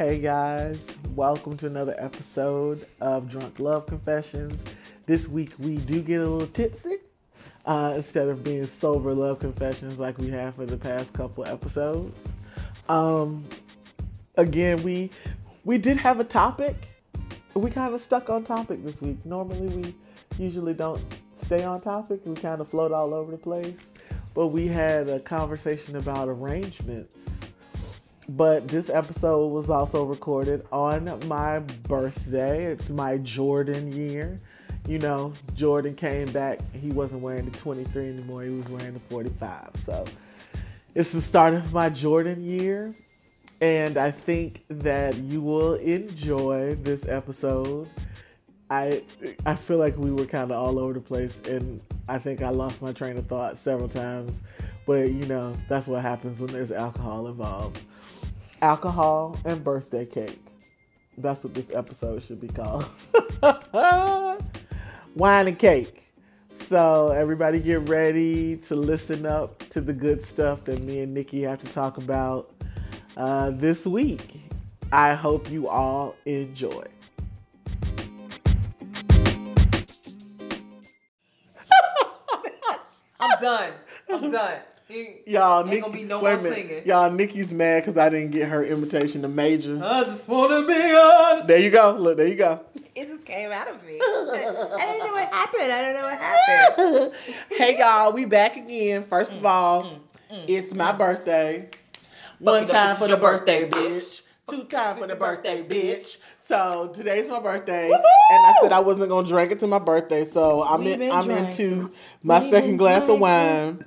Hey guys, welcome to another episode of Drunk Love Confessions. This week we do get a little tipsy uh, instead of being sober love confessions like we have for the past couple episodes. Um, again, we we did have a topic. We kind of stuck on topic this week. Normally we usually don't stay on topic. We kind of float all over the place. But we had a conversation about arrangements but this episode was also recorded on my birthday. It's my Jordan year. You know, Jordan came back. He wasn't wearing the 23 anymore. He was wearing the 45. So it's the start of my Jordan year. And I think that you will enjoy this episode. I I feel like we were kind of all over the place, and I think I lost my train of thought several times. But you know, that's what happens when there's alcohol involved alcohol and birthday cake. That's what this episode should be called. Wine and cake. So everybody get ready to listen up to the good stuff that me and Nikki have to talk about uh, this week. I hope you all enjoy. I'm done. I'm done. Y'all, ain't gonna be no wait a more minute. singing. Y'all, Nikki's mad because I didn't get her invitation to Major. I just wanna be honest. There you go. Look, there you go. It just came out of me. I don't know what happened. I don't know what happened. hey y'all, we back again. First Mm, of all, mm, mm, it's my mm. birthday. One time for the birthday, birthday, bitch. Two times for the birthday, bitch. So today's my birthday, Woohoo! and I said I wasn't gonna drink it to my birthday. So I'm We in, I'm drinking. into my We second been glass of wine.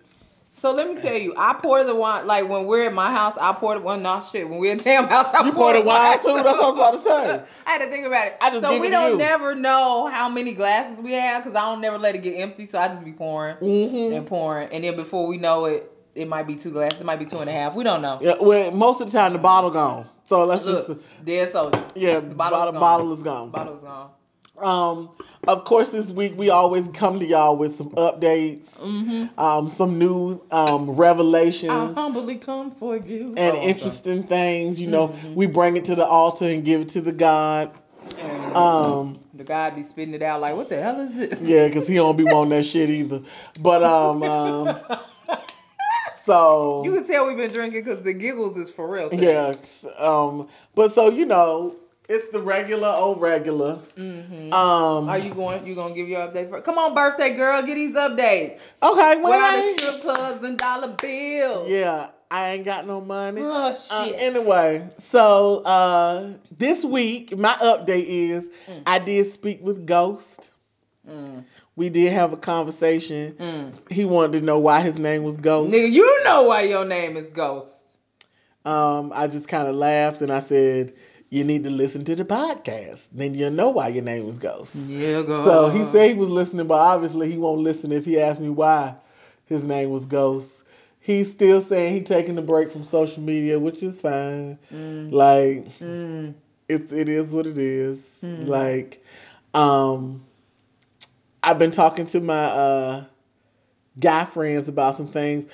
So let me tell you, I pour the wine like when we're at my house. I pour the one. No shit. When we're at Tam house, I You pour the wine too? That's what I was about to say. I had to think about it. I just so we don't you. never know how many glasses we have because I don't never let it get empty. So I just be pouring hmm and pouring, and then before we know it, it might be two glasses. It might be two and a half. We don't know. Yeah, well, most of the time the bottle gone. So let's Look, just dead soldier. yeah, the bottle bottle, gone. is gone. Bottle's gone. Um, of course, this week we always come to y'all with some updates, Mm-hmm. um, some new um, revelations. I humbly come for you. and Oh, okay. interesting things. You know, Mhm. we bring it to the altar and give it to the God. And Um, the guy be spitting it out like, what the hell is this? yeah, because he don't be wanting that shit either. But um, um so You can tell we've been drinking because the giggles is for real. today. yeah, um, but so you know, it's the regular old regular. Mm-hmm. Um, Are you going? You gonna give your update for? Come on, birthday girl, get these updates. okay? Where are the strip clubs and dollar bills? yeah, I ain't got no money. Oh Uh, shit. anyway, so uh, this week my update is Mm. I did speak with Ghost. Mm, We did have a conversation. mm. He wanted to know why his name was Ghost. Nigga, you know why your name is Ghost. Um, I just kind of laughed and I said, "You need to listen to the podcast. Then you'll know why your name was Ghost." Yeah, go. So he said he was listening, but obviously he won't listen if he asks me why his name was Ghost. He's still saying he taking a break from social media, which is fine. Mm, Like mm, it's it is what it is. Hmm. Like, um, I've been talking to my uh guy friends about some things.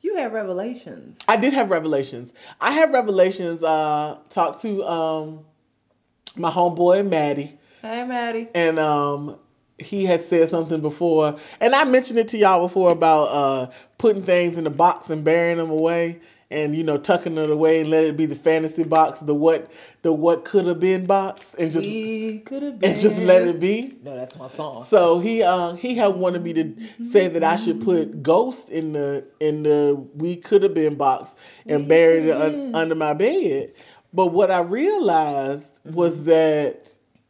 You had revelations. I did have revelations. I had revelations. Uh, talked to um my homeboy Maddie, Hey, Maddie. and um he had said something before, and I mentioned it to y'all before about uh putting things in a box and burying them away, and you know tucking it away and let it be the fantasy box, the what the what could have been box, and just and just let it be. No, that's my song. So he uh he had wanted me to say that I should put Ghost in the in the we could have been box and We bury it un- under my bed. But what I realized Mm-hmm. was that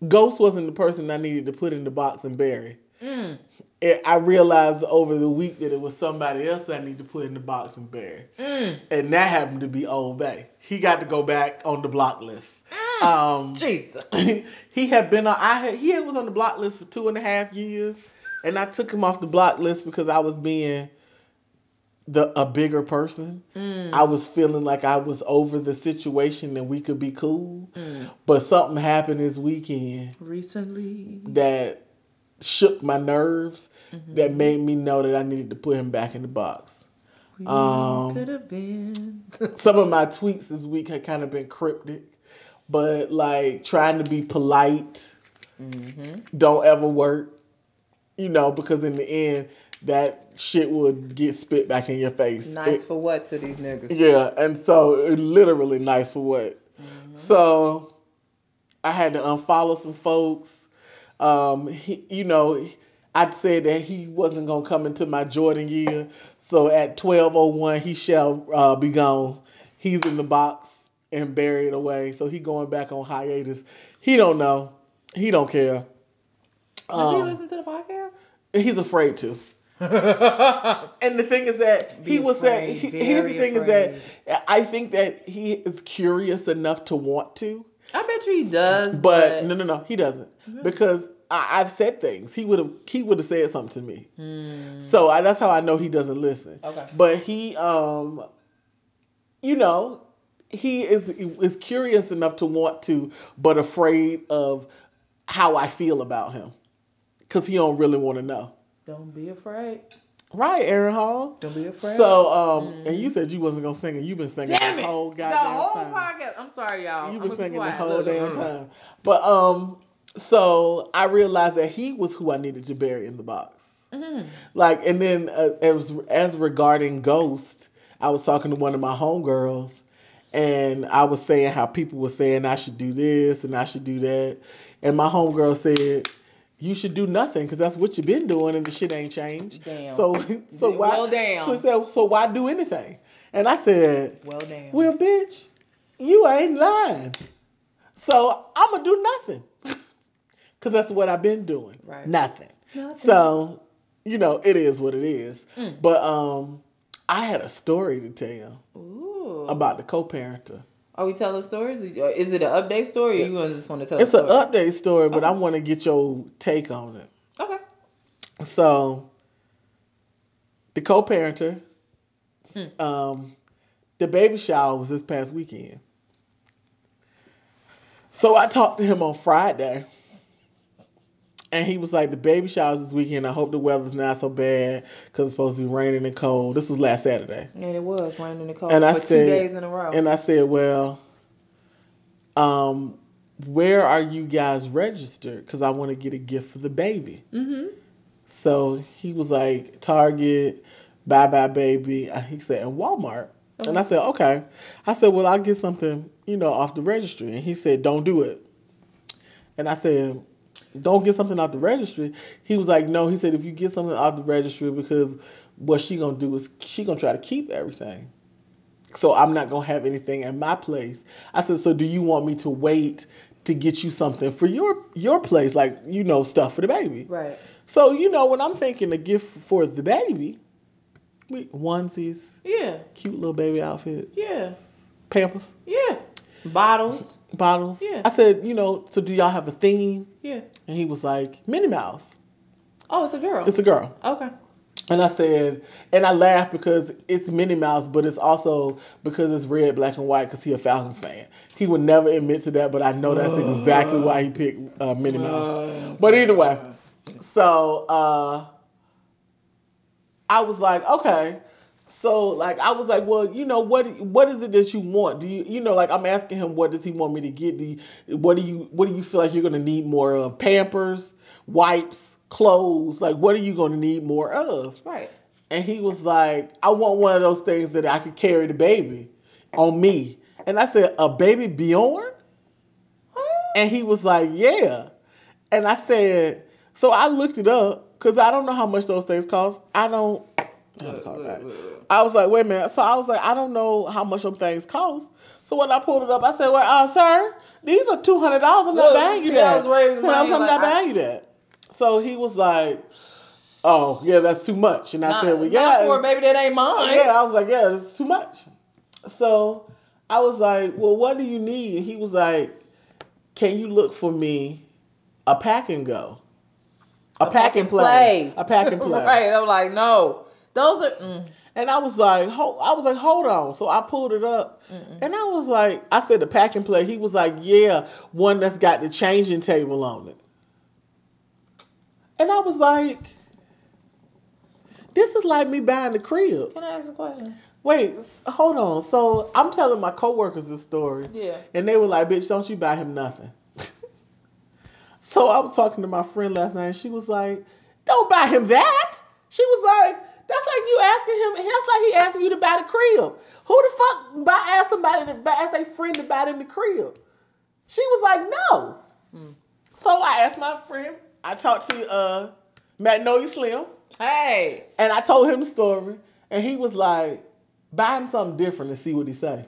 Ghost wasn't the person I needed to put in the box and bury. Mm, And I realized over the week that it was somebody else I need to put in the box and bury. mm, And that happened to be Old Bay. He got to go back on the block list. mm. Um, Jesus. he had been on. I had he was on the block list for two and a half years, and I took him off the block list because I was being the a bigger person. Mm, I was feeling like I was over the situation and we could be cool. mm. But something happened this weekend Recently. that shook my nerves. Mhm. That made me know that I needed to put him back in the box. Um, could have been. some of my tweets this week had kind of been cryptic, but like trying to be polite hmm don't ever work, you know, because in the end, that shit would get spit back in your face. Nice It- for what to these niggas? yeah, and so literally nice for what. So I had to unfollow some folks. Um, he, you know, I'd said that he wasn't gonna come into my Jordan year. So at twelve oh one, he shall uh, be gone. He's in the box and buried away. So he going back on hiatus. He don't know. He don't care. Does he Um, listen to the podcast? he's afraid to. And the thing is that Be he was saying. afraid, he- Here's the thing is that I think that he is curious enough to want to, I bet you he does, but but, no, no, no, he doesn't because I, I've said things. He would have. He would have said something to me. Hmm, So I, that's how I know he doesn't listen. Okay. But he, um, you know, he is is curious enough to want to, but afraid of how I feel about him because he don't really want to know. don't be afraid. Right, Aaron Hall. Don't be afraid. So, um, and you said you wasn't gonna sing, and you've been singing Damn the it! whole goddamn the whole time. podcast. I'm sorry, y'all. You've I'm been singing the whole damn look, look. time. But um, so I realized that he was who I needed to bury in the box. Mhm. Like, and then uh, as as regarding Ghost, I was talking to one of my homegirls, and I was saying how people were saying I should do this and I should do that, and my homegirl said. You should do nothing because that's what you've been doing and the shit ain't changed. Damn. So, so why? Well, damn. So, so, so why do anything? And I said, Well, damn. well, bitch, you ain't lying. So I'm gonna do nothing. Cause that's what I've been doing. Right. Nothing. Nothing. So, you know, it is what it is. Mm. But um I had a story to tell Ooh. about the co-parenter. Are we telling stories? Or Is it an update story, or you just want to tell? It's an update story, but I want to get your take on it. Okay. So the co-parenter, Hmm. um, the baby shower was this past weekend. So I talked to him on Friday, and he was like, "The baby shower's this weekend. I hope the weather's not so bad because it's supposed to be raining and cold." This was last Saturday, And it was raining and cold and I said, two days in a row. and I said, "Well, um, where are you guys registered? Because I want to get a gift for the baby." mm-hmm. So he was like, Target, Buy Buy Baby. He said, and Walmart. And I said, okay. I said, well, I'll get something, you know, off the registry. And he said, don't do it. And I said, don't get something off the registry. He was like, no. He said, if you get something off the registry, because what she gonna do is she gonna try to keep everything. So I'm not gonna have anything in my place. I said, so do you want me to wait to get you something for your your place, like you know, stuff for the baby? Right. So you know, when I'm thinking a gift for the baby, we, onesies, Yeah. cute little baby outfit, Yeah. Pampers, Yeah. Bottles. Bottles. Yeah. I said, you know, so do y'all have a theme? Yeah. And he was like, Minnie Mouse. Oh, it's a girl. It's a girl. okay. And I said, and I laughed because it's Minnie Mouse, but it's also because it's red, black, and white because he a Falcons fan. He would never admit to that, but I know that's exactly why he picked uh, Minnie Mouse. But either way, so uh, I was like, okay. So like I was like, well, you know what? What is it that you want? Do you, you know, like I'm asking him, what does he want me to get? Do you, what do you, what do you feel like you're gonna need more of? Pampers, wipes, clothes. Like, what are you gonna need more of? Right. And he was like, I want one of those things that I could carry the baby on me. And I said, a baby Bjorn? And he was like, yeah. And I said, so I looked it up because I don't know how much those things cost. I don't. I don't call it that. I was like, wait a minute. So I was like, I don't know how much them things cost. So when I pulled it up, I said, well, uh, sir, these are two hundred dollars. I'm not Look, buying you see, I that. was raising I'm, money, I'm like, not I- buying you that. So he was like, oh yeah, that's too much. And I Not, said, well, not yeah, for a baby that ain't mine. yeah, I was like, yeah, it's too much. So I was like, well, what do you need? He was like, can you look for me a pack and go? A, pack, and play. A pack and play. right. I'm like, no. Those are. Mm. And I was like, hold, I was like, hold on. So I pulled it up, and I was like, I said the pack and play. He was like, yeah, one that's got the changing table on it. And I was like, This is like me buying the crib. Can I ask a question? Wait, hold on. So I'm telling my coworkers this story, Yeah. and they were like, "Bitch, don't you buy him nothing." so I was talking to my friend last night, and she was like, "Don't buy him that." She was like, "That's like you asking him. That's like he asking you to buy the crib. Who the fuck buy ask somebody to buy ask a friend to buy them the crib?" She was like, "No." Hmm. So I asked my friend. I talked to uh, Magnolia Slim. Hey. And I told him the story, and he was like, "Buy him something different and see what he say."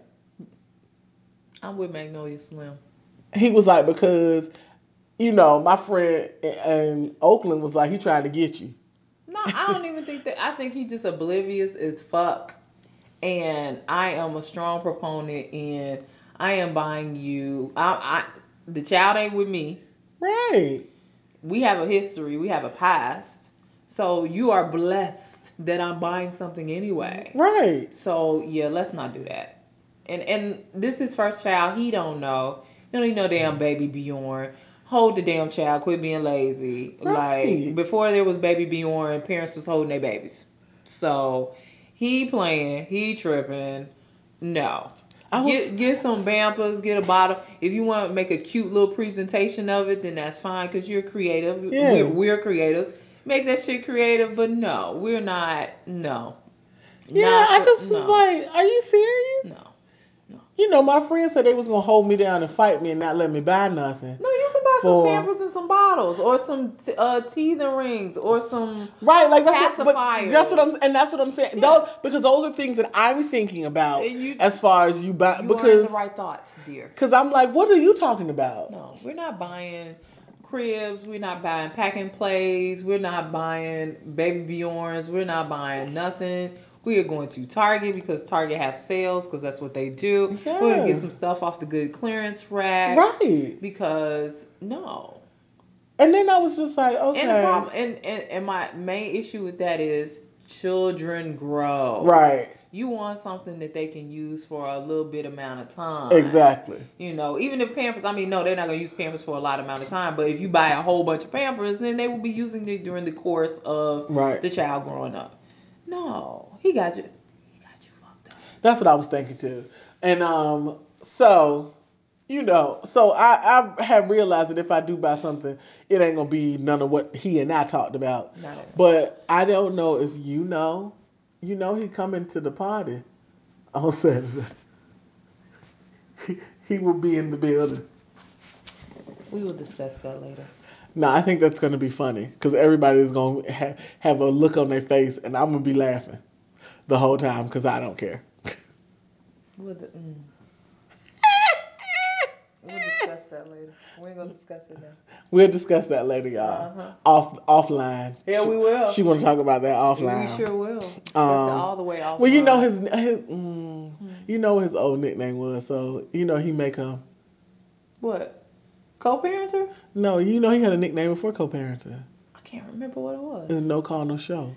I'm with Magnolia Slim. He was like, "Because, you know, my friend in- in Oakland was like, he trying to get you." No, I don't even think that. I think he's just oblivious as fuck. And I am a strong proponent in. I am buying you. I, I the child ain't with me. Right. We have a history. We have a past. So you are blessed that I'm buying something anyway. Right. So yeah, let's not do that. And and this is first child. He don't know. He don't even know damn baby Bjorn. Hold the damn child. Quit being lazy. Right. Like before there was baby Bjorn, parents was holding their babies. So he playing. He tripping. No. I was- Get get some Pampers, get a bottle. If you want to make a cute little presentation of it, then that's fine because you're creative. Yeah. We're, we're creative. Make that shit creative, but no, we're not. No. Yeah, Not I for- just was no. like, "Are you serious?" No. No. You know, my friend said they was gonna hold me down and fight me and not let me buy nothing. No, you For- some Pampers and some bottles, or some t- uh, teething rings, or some. Right, like that's what, but that's what I'm, and that's what I'm saying. Yeah. Those because those are things that I'm thinking about you- as far as you buy You because the right thoughts, dear. because I'm like, what are you talking about? No, we're not buying cribs. We're not buying packing plays. We're not buying baby Bjorns. We're not buying nothing. We are going to Target because Target have sales because that's what they do. We're gonna get some stuff off the good clearance rack. Right. Because no. And then I was just like, okay. And problem and, and, and my main issue with that is children grow. Right. You want something that they can use for a little bit amount of time. Exactly. You know, even if Pampers, I mean, no, they're not going to use Pampers for a lot amount of time, but if you buy a whole bunch of Pampers, then they will be using it during the course of Right. the child growing up. No, he got you. He got you fucked up. That's what I was thinking too. And um, so you know, so I I have realized that if I do buy something, it ain't gonna be none of what he and I talked about. But I don't know if you know. You know, he coming to the party on Saturday. He, he will be in the building. We will discuss that later. No, I think that's gonna be funny because everybody's gonna ha- have a look on their face, and I'm gonna be laughing the whole time because I don't care. We'll, di- mm. we'll discuss that later. We ain't going to discuss it now. We'll discuss that later, y'all. Uh-huh. Off offline. Yeah, we will. She want to talk about that offline. We sure will. Um, all the way off. Well, you know his his mm, you know his old nickname was, so you know he may come. What? Co-parenter? No, you know he had a nickname before co-parenter. I can't remember what it was. No call, no show.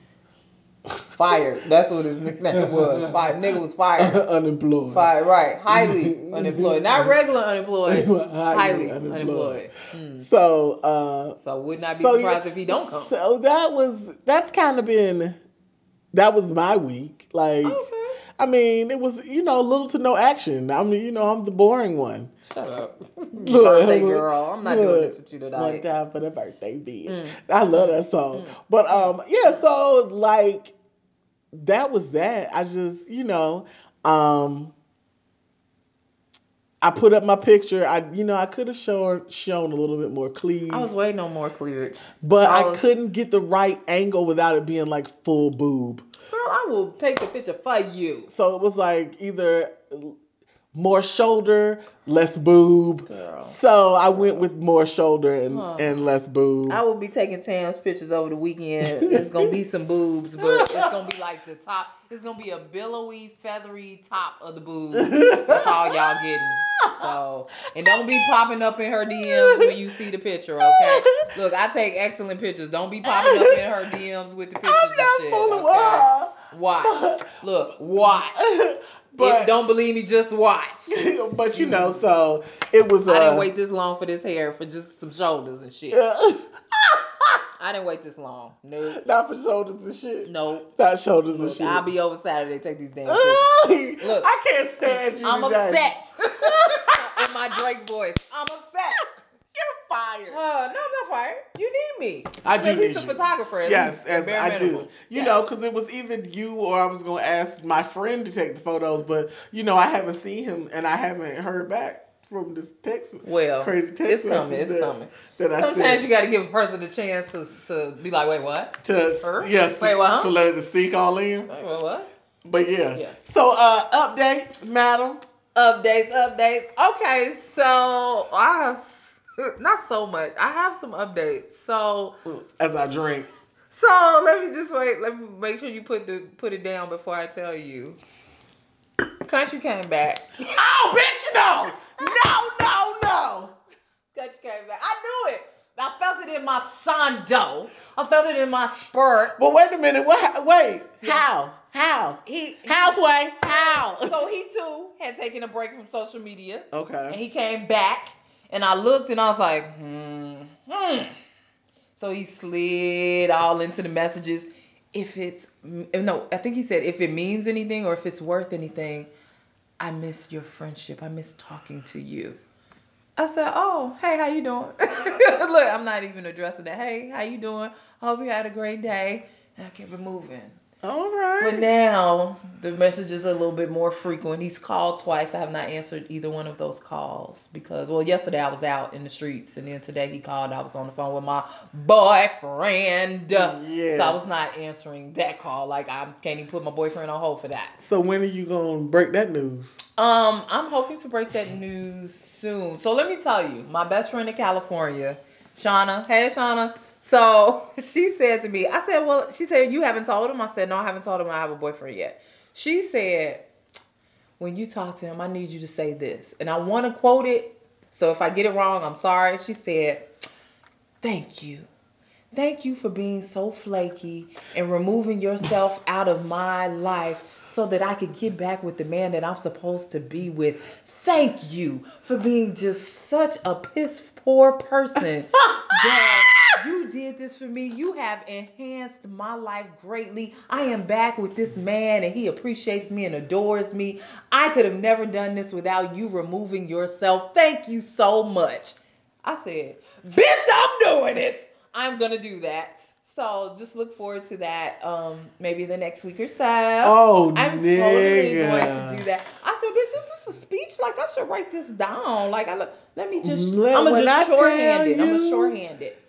Fired. That's what his nickname was. Fired. Nigga was fired. Unemployed. Fired. Right. Highly unemployed. Not regular unemployed. Highly Highly unemployed. unemployed. Mm. So, uh, So would not be so, surprised yeah, if he don't come. So that was that's kind of been that was my week. Like, Okay. I mean, it was you know little to no action. I mean, you know, I'm the boring one. Shut up. Birthday girl. I'm not doing this with you One tonight. time for the birthday, bitch. Mm. I love that song. But um, yeah. So like, that was that. I just you know um. I put up my picture. I, you know, I could have shown shown a little bit more cleavage, I was waiting on more cleavage. but I I couldn't get the right angle without it being like full boob. Girl, I will take the picture for you. So it was like either more shoulder, less boob. Girl. So I went with more shoulder and, Huh. and less boob. I will be taking Tam's pictures over the weekend. It's gonna be some boobs, but it's gonna be like the top. It's gonna be a billowy, feathery top of the boob. That's all y'all getting. So, and don't be popping up in her DMs when you see the picture, okay? Look, I take excellent pictures. Don't be popping up in her DMs with the pictures I'm not and shit. full of okay? wow. Watch. Look, watch. But if don't believe me, just watch. but you know, so it was. Uh, I didn't wait this long for this hair for just some shoulders and shit. I didn't wait this long. No, Not for shoulders and shit. no. Not shoulders and shit. I'll be over Saturday. Take these damn. Look. I can't stand you. I'm today. upset. In my Drake voice, I'm upset. You're fired. Uh, no, I'm not fired. You need me. I I'm do At least need a you. photographer. At Yes, least, as bare I do. You Yes. know, because it was either you or I was going to ask my friend to take the photos, but you know, I haven't seen him and I haven't heard back from this text. Well, crazy text it's coming. It's that- coming. That I Sometimes sent you got to give a person a chance to, to be like, wait, what? to Her? yes, Wait, what? to let it sink all in. Wait, what? what? But yeah. Yeah. So uh updates, madam. Updates, updates. Okay, so I have not so much. I have some updates. So As I drink. so let me just wait. Let me make sure you put the put it down before I tell you. Country came back. Oh, bitch, no, no, no, no. Country came back. I knew it. I felt it in my sondo. I felt it in my spurt. But wait a minute. What? Wait. How? How? He Houseway. How? so he too had taken a break from social media. Okay. And he came back, and I looked, and I was like, hmm, hmm. So he slid all into the messages. If it's no, I think he said if it means anything or if it's worth anything, I miss your friendship. I miss talking to you. I said, "Oh, hey, how you doing?" Look, I'm not even addressing that. Hey, how you doing? Hope you had a great day. And I kept it moving. All right. But now the messages are a little bit more frequent. He's called twice. I have not answered either one of those calls because, well, yesterday I was out in the streets, and then today he called. I was on the phone with my boyfriend, Yeah. so I was not answering that call. Like I can't even put my boyfriend on hold for that. So when are you gonna break that news? Um, I'm hoping to break that news soon. So let me tell you, my best friend in California, Shauna. Hey, Shauna. So she said to me, I said, well, she said, you haven't told him? I said, no, I haven't told him I have a boyfriend yet. She said, when you talk to him, I need you to say this. And I want to quote it. So if I get it wrong, I'm sorry. She said, thank you. Thank you for being so flaky and removing yourself out of my life so that I could get back with the man that I'm supposed to be with. Thank you for being just such a piss poor person that you did this for me. You have enhanced my life greatly. I am back with this man and he appreciates me and adores me. I could have never done this without you removing yourself. Thank you so much. I said, Bitch, I'm doing it. I'm gonna do that. So just look forward to that. Um, maybe the next week or so. Oh, I'm nigga. totally going to do that. I said, bitch, this is a speech. Like I should write this down. Like I look, let me just. Let- I'm gonna just shorthand it. I'm gonna shorthand it.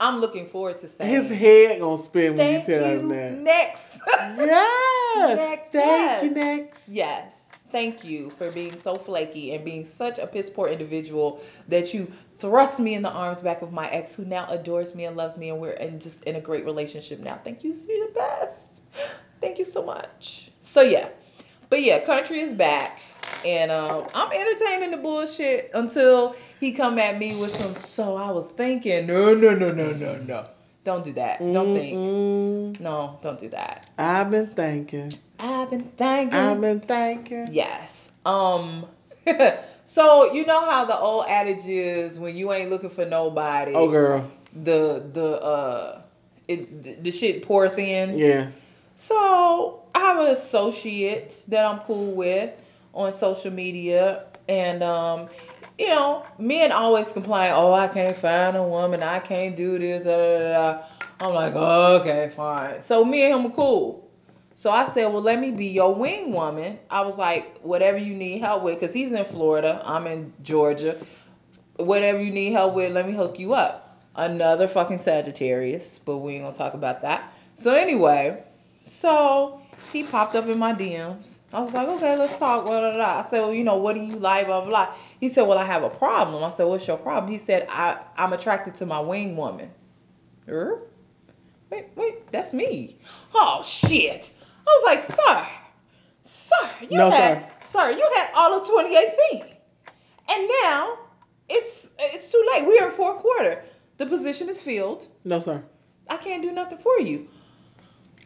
I'm looking forward to saying. His head gonna spin when you tell you. him that. Next. Yes. Next, Thank you. Next. Yes. Thank you for being so flaky and being such a piss poor individual that you thrust me in the arms back of my ex who now adores me and loves me and we're in just in a great relationship now. Thank you. You're the best. Thank you so much. So yeah. But yeah, country is back. And um, I'm entertaining the bullshit until he come at me with some so I was thinking. No, no, no, no, no, no. Don't do that. Don't think. No, don't do that. I've been thinking. I've been thinking. I've been thinking. Yes. Um. so you know how the old adage is when you ain't looking for nobody. Oh, girl. The the uh, it the, the shit pour thin. Yeah. So I have an associate that I'm cool with on social media, and um, you know, men always complain, "Oh, I can't find a woman. I can't do this." Da, da, da. I'm like, "Okay, fine." So me and him are cool. So I said, "Well, let me be your wing woman." I was like, "Whatever you need help with," because he's in Florida, I'm in Georgia. Whatever you need help with, let me hook you up. Another fucking Sagittarius, but we ain't gonna talk about that. So anyway, so he popped up in my DMs. I was like, okay, let's talk. Blah, blah, blah. I said, well, you know, what do you like? Blah, blah, blah. He said, well, I have a problem. I said, what's your problem? He said, I, I'm attracted to my wing woman. Er? Wait, wait, that's me. Oh, shit. I was like, sir, sir, you No, had, sir, you had all of 2018. And now it's it's too late. We are in fourth quarter. The position is filled. No, sir. I can't do nothing for you.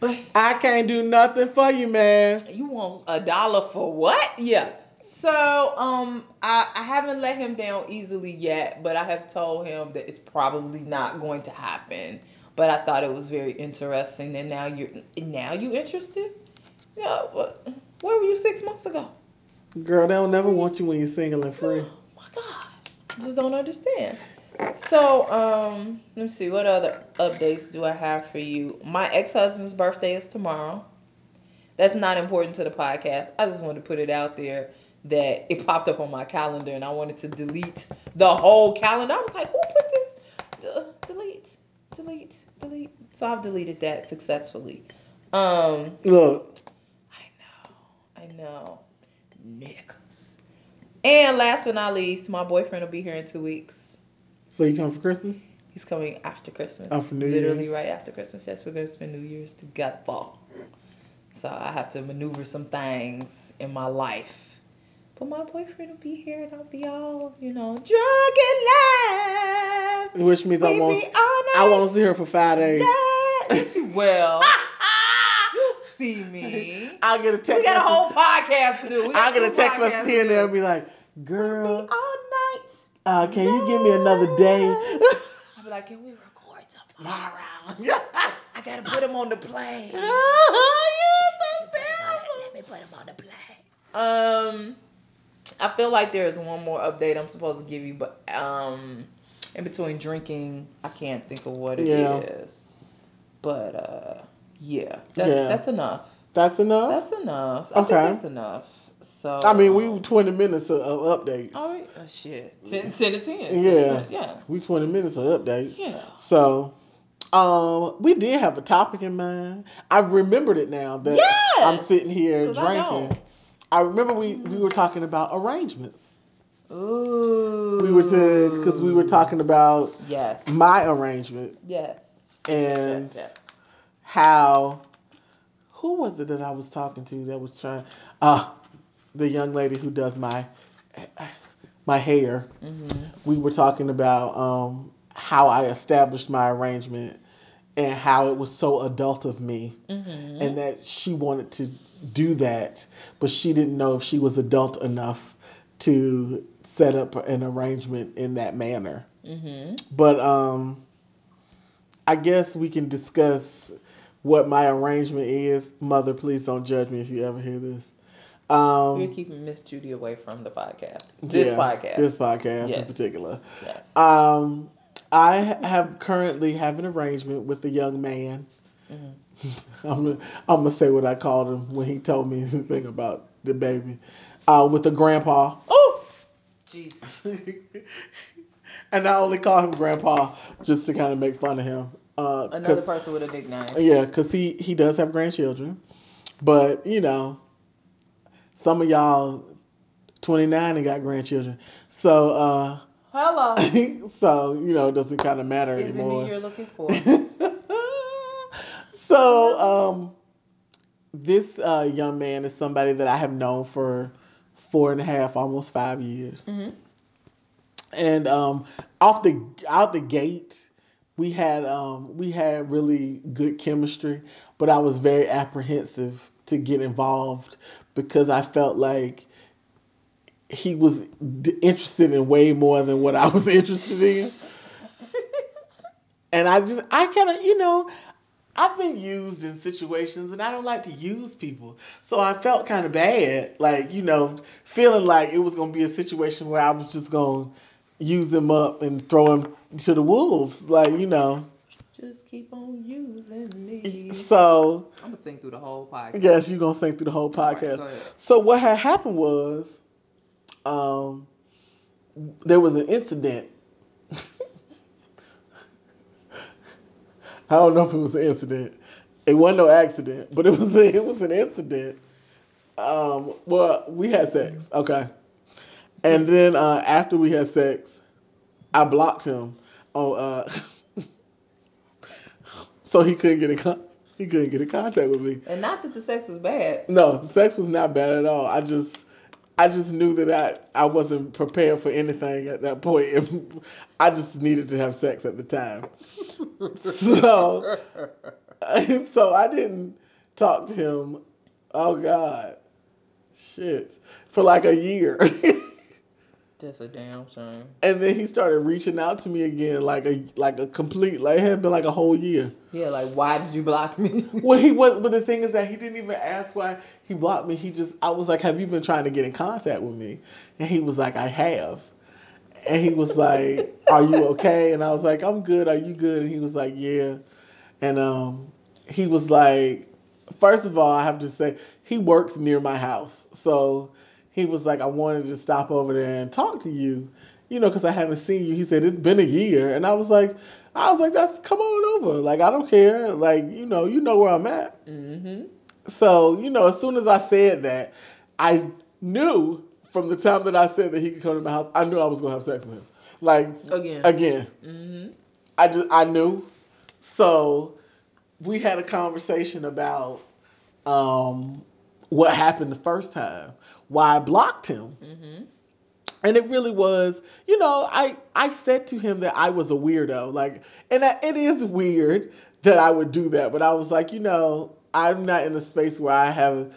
But I can't do nothing for you, man. you want a dollar for what? Yeah. So um I, I haven't let him down easily yet, but I have told him that it's probably not going to happen. but I thought it was very interesting. And now you're now you interested? Yeah, what? Where were you six months ago? Girl, they'll never want you when you're single and free. Oh my God, I just don't understand. So, um, let me see. What other updates do I have for you? My ex husband's birthday is tomorrow. That's not important to the podcast. I just wanted to put it out there that it popped up on my calendar and I wanted to delete the whole calendar. I was like, who put this? D- delete, delete, delete. So I've deleted that successfully. Um, Look, I know, I know. Niggas. And last but not least, my boyfriend will be here in two weeks. So you come for Christmas? He's coming after Christmas. After New Literally Year's. right after Christmas. Yes, we're gonna spend New Year's together. So I have to maneuver some things in my life. But my boyfriend will be here and I'll be all, you know, drunk and love. Which means I We won't. I won't see her for five days. Yes, you will. You'll see me. I'll get a text. We got a whole podcast to do. I'll get a text message here and do. there and be like, "Girl, all night. Uh, can you give me another day?" I'll be like, can we record tomorrow? I gotta put him on the plane. oh, you're so Let me put him on the plane. Um, I feel like there's one more update I'm supposed to give you, but um, in between drinking, I can't think of what it is. Yeah. But uh, yeah, that's Yeah. that's enough. That's enough. That's enough. I Okay. that's enough. So I mean, we were 20 minutes of, of updates. All right. Oh, shit. 10, 10 to 10. Yeah. Yeah. We 20 minutes of updates. Yeah. So, um, we did have a topic in mind. I remembered it now that Yes! I'm sitting here drinking. don't. I, remember we, we were talking about arrangements. Ooh. We were to because we were talking about Yes. my arrangement Yes. and Yes. Yes. how who was it that I was talking to that was trying uh the young lady who does my my hair. Mm-hmm. We were talking about um how I established my arrangement and how it was so adult of me Mm-hmm. and that she wanted to do that but she didn't know if she was adult enough to set up an arrangement in that manner. Mm-hmm. But um, I guess we can discuss what my arrangement is. Mother, please don't judge me if you ever hear this. We're Um, keeping Miss Judy away from the podcast. This yeah, podcast. This podcast in particular. Yes. Um, I have currently have an arrangement with a young man. Mhm. I'm gonna, I'm gonna say what I called him when he told me the thing about the baby. Uh, with a grandpa. Oh, Jesus. and I only call him grandpa just to kind of make fun of him. Uh, 'cause- Another person with a nickname. Yeah, because he he does have grandchildren, but you know, some of y'all twenty nine and got grandchildren, so uh, Hello. so you know it doesn't kind of matter Is it me anymore. you're looking for? so um, this uh, young man is somebody that I have known for four and a half, almost five years, Mhm. and um, off the out the gate. We had um, we had really good chemistry, but I was very apprehensive to get involved because I felt like he was d- interested in way more than what I was interested in. And I just, I kind of, you know, I've been used in situations and I don't like to use people. So I felt kind of bad, like, you know, feeling like it was going to be a situation where I was just going to use him up and throw him to the wolves. Like, you know. Just keep on using me. So, I'm gonna sing through the whole podcast. yes, you're going to sing through the whole podcast. go ahead. So what had happened was, um, there was an incident. I don't know if it was an incident. It wasn't no accident, but it was it was an incident. Um, well, we had sex, okay, and then uh, after we had sex, I blocked him on uh, so he couldn't get in con- he couldn't get in contact with me. And not that the sex was bad. No, the sex was not bad at all. I just I just knew that I, I wasn't prepared for anything at that point. I just needed to have sex at the time. So so I didn't talk to him. Oh God. Shit. For like a year. That's a damn shame. And then he started reaching out to me again, like a like a complete like it had been like a whole year. Yeah, like why did you block me? Well, he was, but the thing is that he didn't even ask why he blocked me. He just, I was like, "Have you been trying to get in contact with me?" And he was like, "I have." And he was like, "Are you okay?" And I was like, "I'm good. Are you good?" And he was like, "Yeah." And um, he was like, first of all, I have to say he works near my house, so he was like, "I wanted to stop over there and talk to you." You know, because I haven't seen you. He said it's been a year, and I was like, I was like, "That's come on over." Like I don't care. Like you know, you know where I'm at. Mm-hmm. So, you know, as soon as I said that, I knew from the time that I said that he could come to my house, I knew I was gonna have sex with him. Like Again. again. Mm-hmm. I just I knew. So we had a conversation about um what happened the first time, why I blocked him. Mm-hmm. And it really was, you know, I I said to him that I was a weirdo, like, and that it is weird that I would do that, but I was like, you know, I'm not in a space where I have,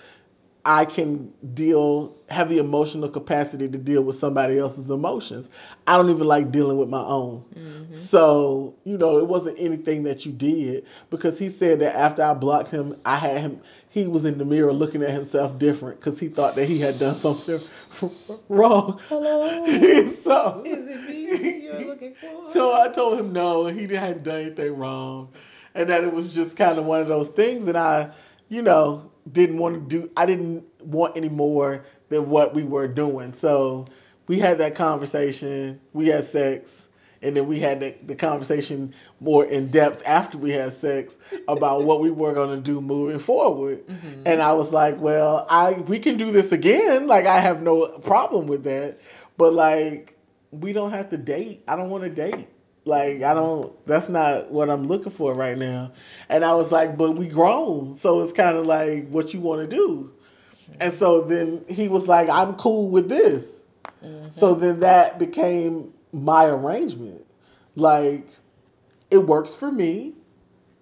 I can deal, have the emotional capacity to deal with somebody else's emotions. I don't even like dealing with my own. Mm-hmm. So, you know, it wasn't anything that you did because he said that after I blocked him, I had him, he was in the mirror looking at himself different because he thought that he had done something wrong. Hello. so, Is it me you're looking for? so I told him no, he hadn't have done anything wrong. And that it was just kind of one of those things And I, you know, didn't want to do. I didn't want any more than what we were doing. So we had that conversation. We had sex. And then we had the, the conversation more in depth after we had sex about what we were going to do moving forward. Mhm. And I was like, well, I we can do this again. Like I have no problem with that. But like we don't have to date. I don't want to date. Like I don't that's not what I'm looking for right now. And I was like, but we grown. So it's kind of like what you want to do. And so then he was like, I'm cool with this. Mhm. So then that became my arrangement. Like, it works for me.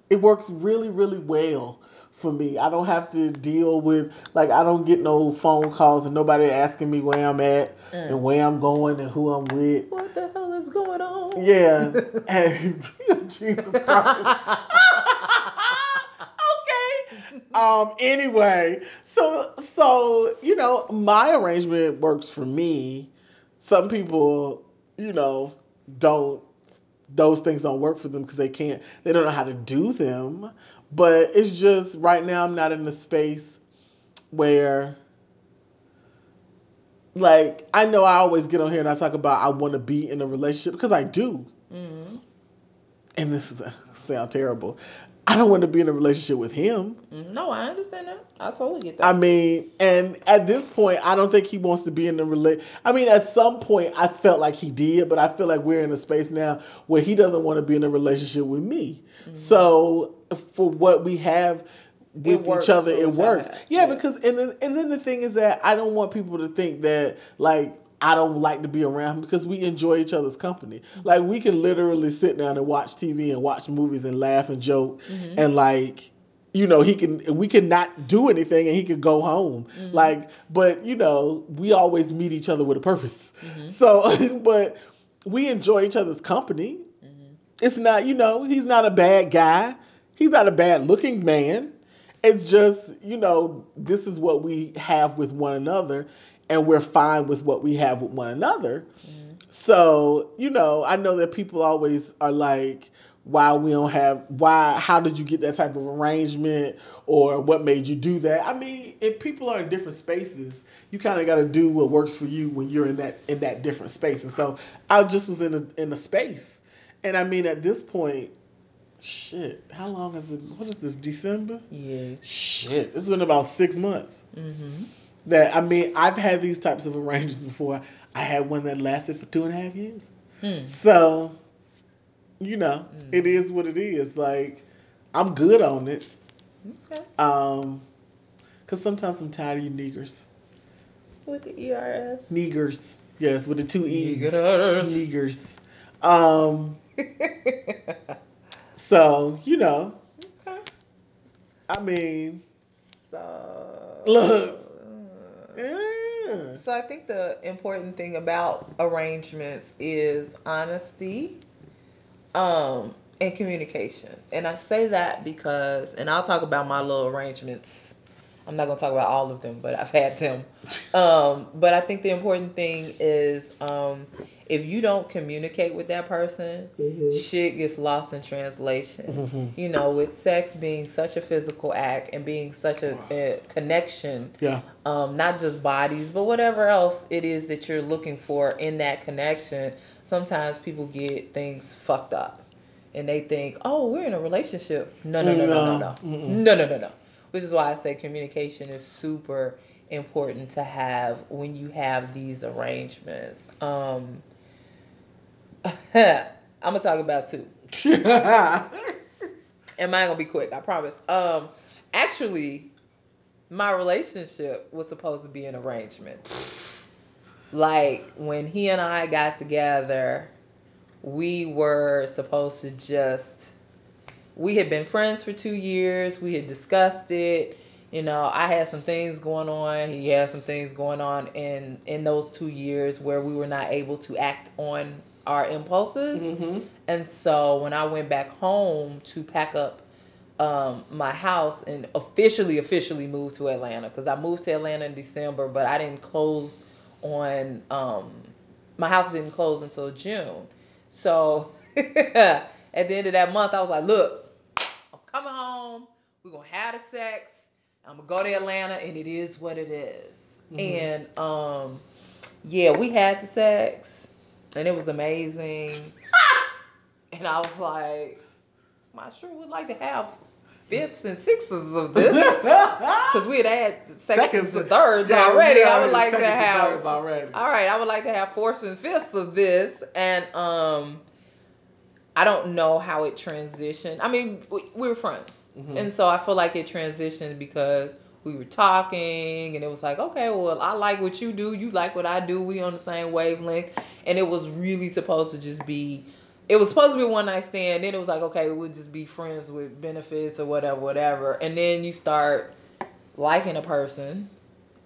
It works really, really well for me. I don't have to deal with, like, I don't get no phone calls and nobody asking me where I'm at Mm. and where I'm going and who I'm with. What the hell is going on? Yeah. and, Jesus Christ. okay. Um. Anyway, so so you know, my arrangement works for me. Some people, you know, don't. Those things don't work for them because they can't. They don't know how to do them. But it's just right now. I'm not in the space where. Like I know I always get on here and I talk about I want to be in a relationship because I do Mm-hmm. and this is sound terrible. I don't want to be in a relationship with him. No, I understand that. I totally get that. I mean, and at this point, I don't think he wants to be in a relate. I mean, at some point, I felt like he did, but I feel like we're in a space now where he doesn't want to be in a relationship with me. Mm-hmm. So for what we have with each other, it works. Yeah, Yeah. because and then, and then the thing is that I don't want people to think that like. I don't like to be around him because we enjoy each other's company. Like we can literally sit down and watch TV and watch movies and laugh and joke Mhm. and like you know he can we can not do anything and he could go home Mhm. like but you know we always meet each other with a purpose Mhm. so but we enjoy each other's company Mhm. it's not you know he's not a bad guy he's not a bad looking man it's just you know this is what we have with one another and we're fine with what we have with one another so, you know, I know that people always are like, why we don't have, why, how did you get that type of arrangement or what made you do that? I mean, if people are in different spaces, you kind of got to do what works for you when you're in that, in that different space. And so I just was in a, in a space. And I mean, at this point, shit, how long is it? What is this, December? Yeah. Shit, it's been about six months Mm-hmm. That I mean I've had these types of arrangements before. I had one that lasted for two and a half years. Hmm. So, you know, Mm. it is what it is. Like, I'm good on it. Okay. Um, cause sometimes I'm tired of you niggers. With the ERS. Niggers, yes, with the two e's. Niggers. Niggers. Um, so you know, okay. I mean, So. Look. Yeah. So I think the important thing about arrangements is honesty, um, and communication. And I say that because, and I'll talk about my little arrangements. I'm not gonna talk about all of them, but I've had them. Um, but I think the important thing is, um, if you don't communicate with that person, shit gets lost in translation. You know, with sex being such a physical act and being such a, a connection, Yeah. um, not just bodies, but whatever else it is that you're looking for in that connection. Sometimes people get things fucked up, and they think, "Oh, we're in a relationship." No, no, no, no, no, no, Mm-mm. no, no, no, no. Which is why I say communication is super important to have when you have these arrangements. Um, I'm gonna talk about two. And mine gonna be quick, I promise. Um, actually, my relationship was supposed to be an arrangement. Like when he and I got together, we were supposed to just. We had been friends for two years. We had discussed it. You know, I had some things going on. He had some things going on in in those two years where we were not able to act on our impulses. hmm And so when I went back home to pack up um, my house and officially, officially moved to Atlanta, because I moved to Atlanta in December, but I didn't close on, um, my house didn't close until June. So at the end of that month, I was like, look, I'm coming home. We're going to have the sex. I'm going to go to Atlanta, and it is what it is. Mhm. And um, yeah, we had the sex, and it was amazing. And I was like, I sure would like to have fifths and sixes of this. Because we had had seconds and thirds Yeah, already. I would like to have. already. All right, I would like to have fourths and fifths of this. And um, I don't know how it transitioned. I mean, we, we were friends. Mhm. And so I feel like it transitioned because we were talking and it was like, okay, well, I like what you do. You like what I do. We on the same wavelength. And it was really supposed to just be, it was supposed to be one night stand. Then it was like, okay, we'll just be friends with benefits or whatever, whatever. And then you start liking a person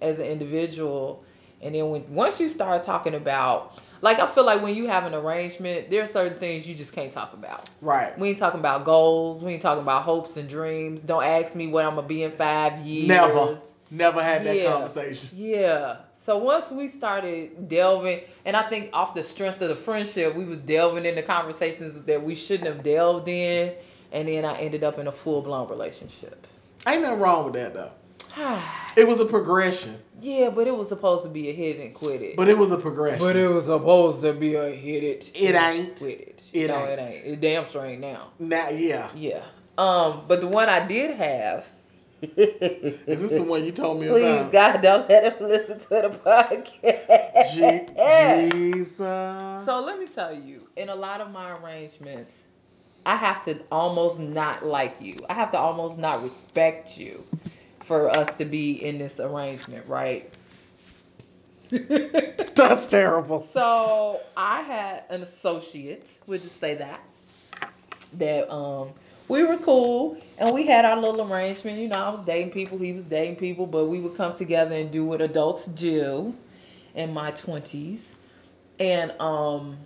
as an individual. And then when once you start talking about, like, I feel like when you have an arrangement, there are certain things you just can't talk about. Right. We ain't talking about goals. We ain't talking about hopes and dreams. Don't ask me what I'm gonna be in five years. Never. Never had that Yeah. conversation. Yeah. So once we started delving, and I think off the strength of the friendship, we was delving into conversations that we shouldn't have delved in, and then I ended up in a full blown relationship. Ain't nothing wrong with that though. It was a progression, yeah, but it was supposed to be a hit and quit it. but it was a progression. But it was supposed to be a hit it. It ain't. Quit it. It no, ain't. it ain't. It damn sure ain't now. now, yeah. Yeah. Um, but the one I did have. Is this the one you told me Please, about? God, don't let him listen to the podcast. Je- Jesus. So let me tell you, in a lot of my arrangements, I have to almost not like you. I have to almost not respect you for us to be in this arrangement, right? That's terrible. So I had an associate, we'll just say that, that um we were cool and we had our little arrangement. You know, I was dating people, he was dating people, but we would come together and do what adults do in my twenties. And um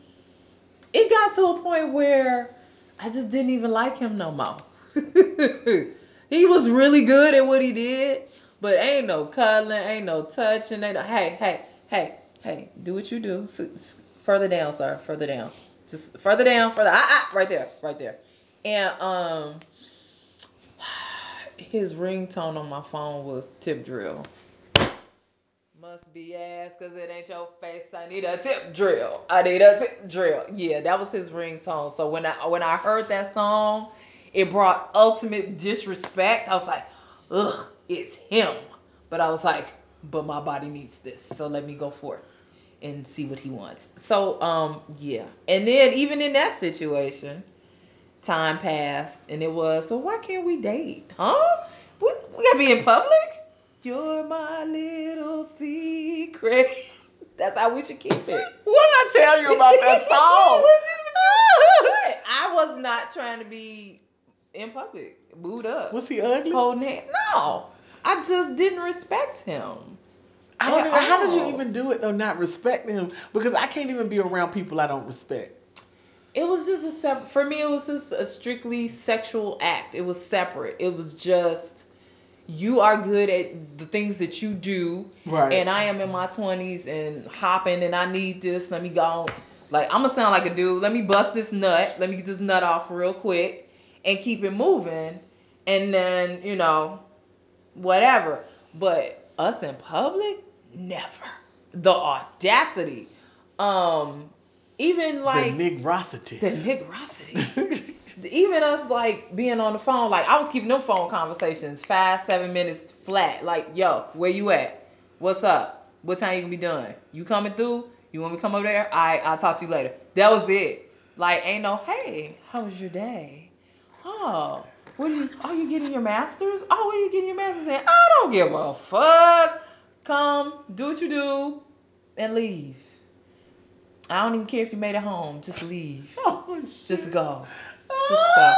it got to a point where I just didn't even like him no more. he was really good at what he did, but ain't no cuddling, ain't no touching, ain't no hey, hey, hey, hey, do what you do. S- s- further down, sir, further down. Just further down, further ah, ah right there, right there. And um his ringtone on my phone was tip drill. Must be ass cause it ain't your face. I need a tip drill. I need a tip drill. Yeah, that was his ringtone. So when I when I heard that song, it brought ultimate disrespect. I was like, ugh, it's him. But I was like, but my body needs this. So let me go forth and see what he wants. So um yeah. And then even in that situation, time passed and it was, so why can't we date? Huh? We, we gotta be in public? You're my little secret. That's how we should keep it. What did I tell you about that song? I was not trying to be in public, booed up, Was he ugly? holding hand. No, I just didn't respect him. I don't even, how did you even do it though? Not respecting him because I can't even be around people I don't respect. It was just a separate. For me, it was just a strictly sexual act. It was separate. It was just you are good at the things that you do, Right. and I am in my twenties and hopping, and I need this. Let me go. Like I'm gonna sound like a dude. Let me bust this nut. Let me get this nut off real quick, and keep it moving, and then you know, whatever. But us in public, never. The audacity. Um, even like the nigrosity. the nigrosity. Even us like being on the phone, like I was keeping them phone conversations five, seven minutes flat. Like, yo, where you at? What's up? What time you gonna be done? You coming through? You want me to come over there? I I'll talk to you later. That was it. Like, ain't no, hey, how was your day? Oh, what are you? Oh, you getting your masters? Oh, what are you getting your masters in? I don't give a fuck. Come, do what you do, and leave. I don't even care if you made it home. Just leave. Oh, Just go. Just go.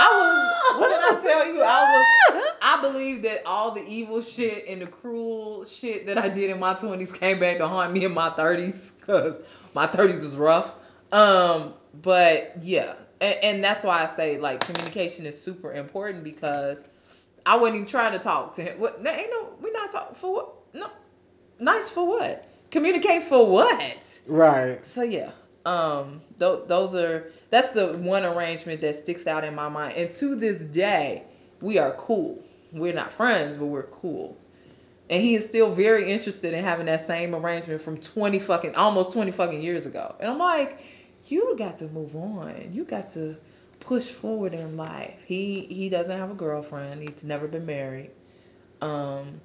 I was. What did I tell you? I was. I believe that all the evil shit and the cruel shit that I did in my twenties came back to haunt me in my thirties because my thirties was rough. Um, but yeah, and, and that's why I say like communication is super important because I wasn't even trying to talk to him. What? Ain't no. We not talking for what? No. Nice for what? Communicate for what? Right. So yeah, um, th- those are that's the one arrangement that sticks out in my mind. And to this day, we are cool. We're not friends, but we're cool. And he is still very interested in having that same arrangement from twenty fucking almost twenty fucking years ago. And I'm like, you got to move on. You got to push forward in life. He he doesn't have a girlfriend. He's never been married. Um,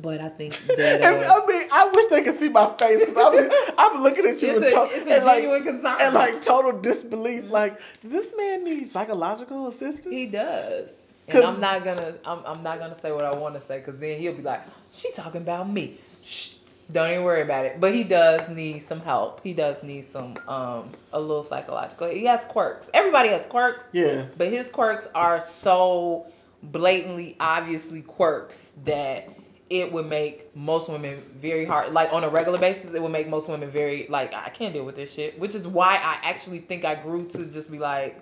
but I think that uh, I mean, I wish they could see my face because I'm, I'm looking at you it's a, to- it's a and like, concern. and like total disbelief. Like, this man needs psychological assistance? He does. And I'm not gonna I'm, I'm not gonna say what I want to say because then he'll be like, she talking about me. Shh. Don't even worry about it. But he does need some help. He does need some um a little psychological. He has quirks. Everybody has quirks, Yeah. but his quirks are so blatantly obviously quirks that it would make most women very hard like on a regular basis it would make most women very like i can't deal with this shit which is why i actually think i grew to just be like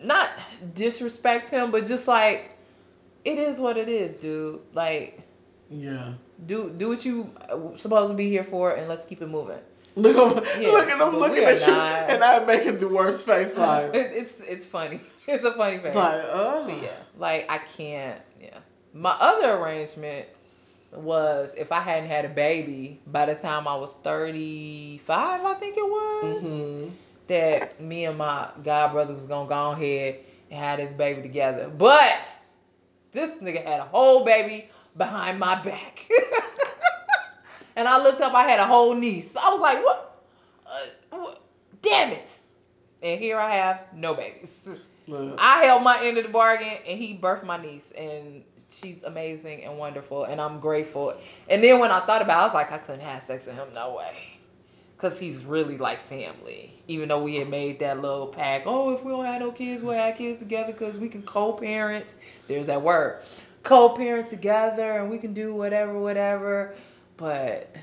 not disrespect him but just like it is what it is dude like Yeah. do do what you uh, supposed to be here for and let's keep it moving Look, I'm, Yeah, look but him we looking at you, not- and I'm making the worst face. Like, It- it's it's funny it's a funny face like, oh. But yeah, like I can't. Yeah, my other arrangement was if I hadn't had a baby by the time I was thirty five, I think it was, Mhm. that me and my god brother was gonna go ahead and have this baby together. But this nigga had a whole baby behind my back, and I looked up, I had a whole niece. I was like, what? Uh, what? Damn it! And here I have no babies. Look. I held my end of the bargain, and he birthed my niece, and she's amazing and wonderful, and I'm grateful. And then when I thought about, it, I was like, I couldn't have sex with him, no way, because he's really like family. Even though we had made that little pact, oh, if we don't have no kids, we'll have kids together because we can co-parent. There's that word, co-parent together, and we can do whatever, whatever. But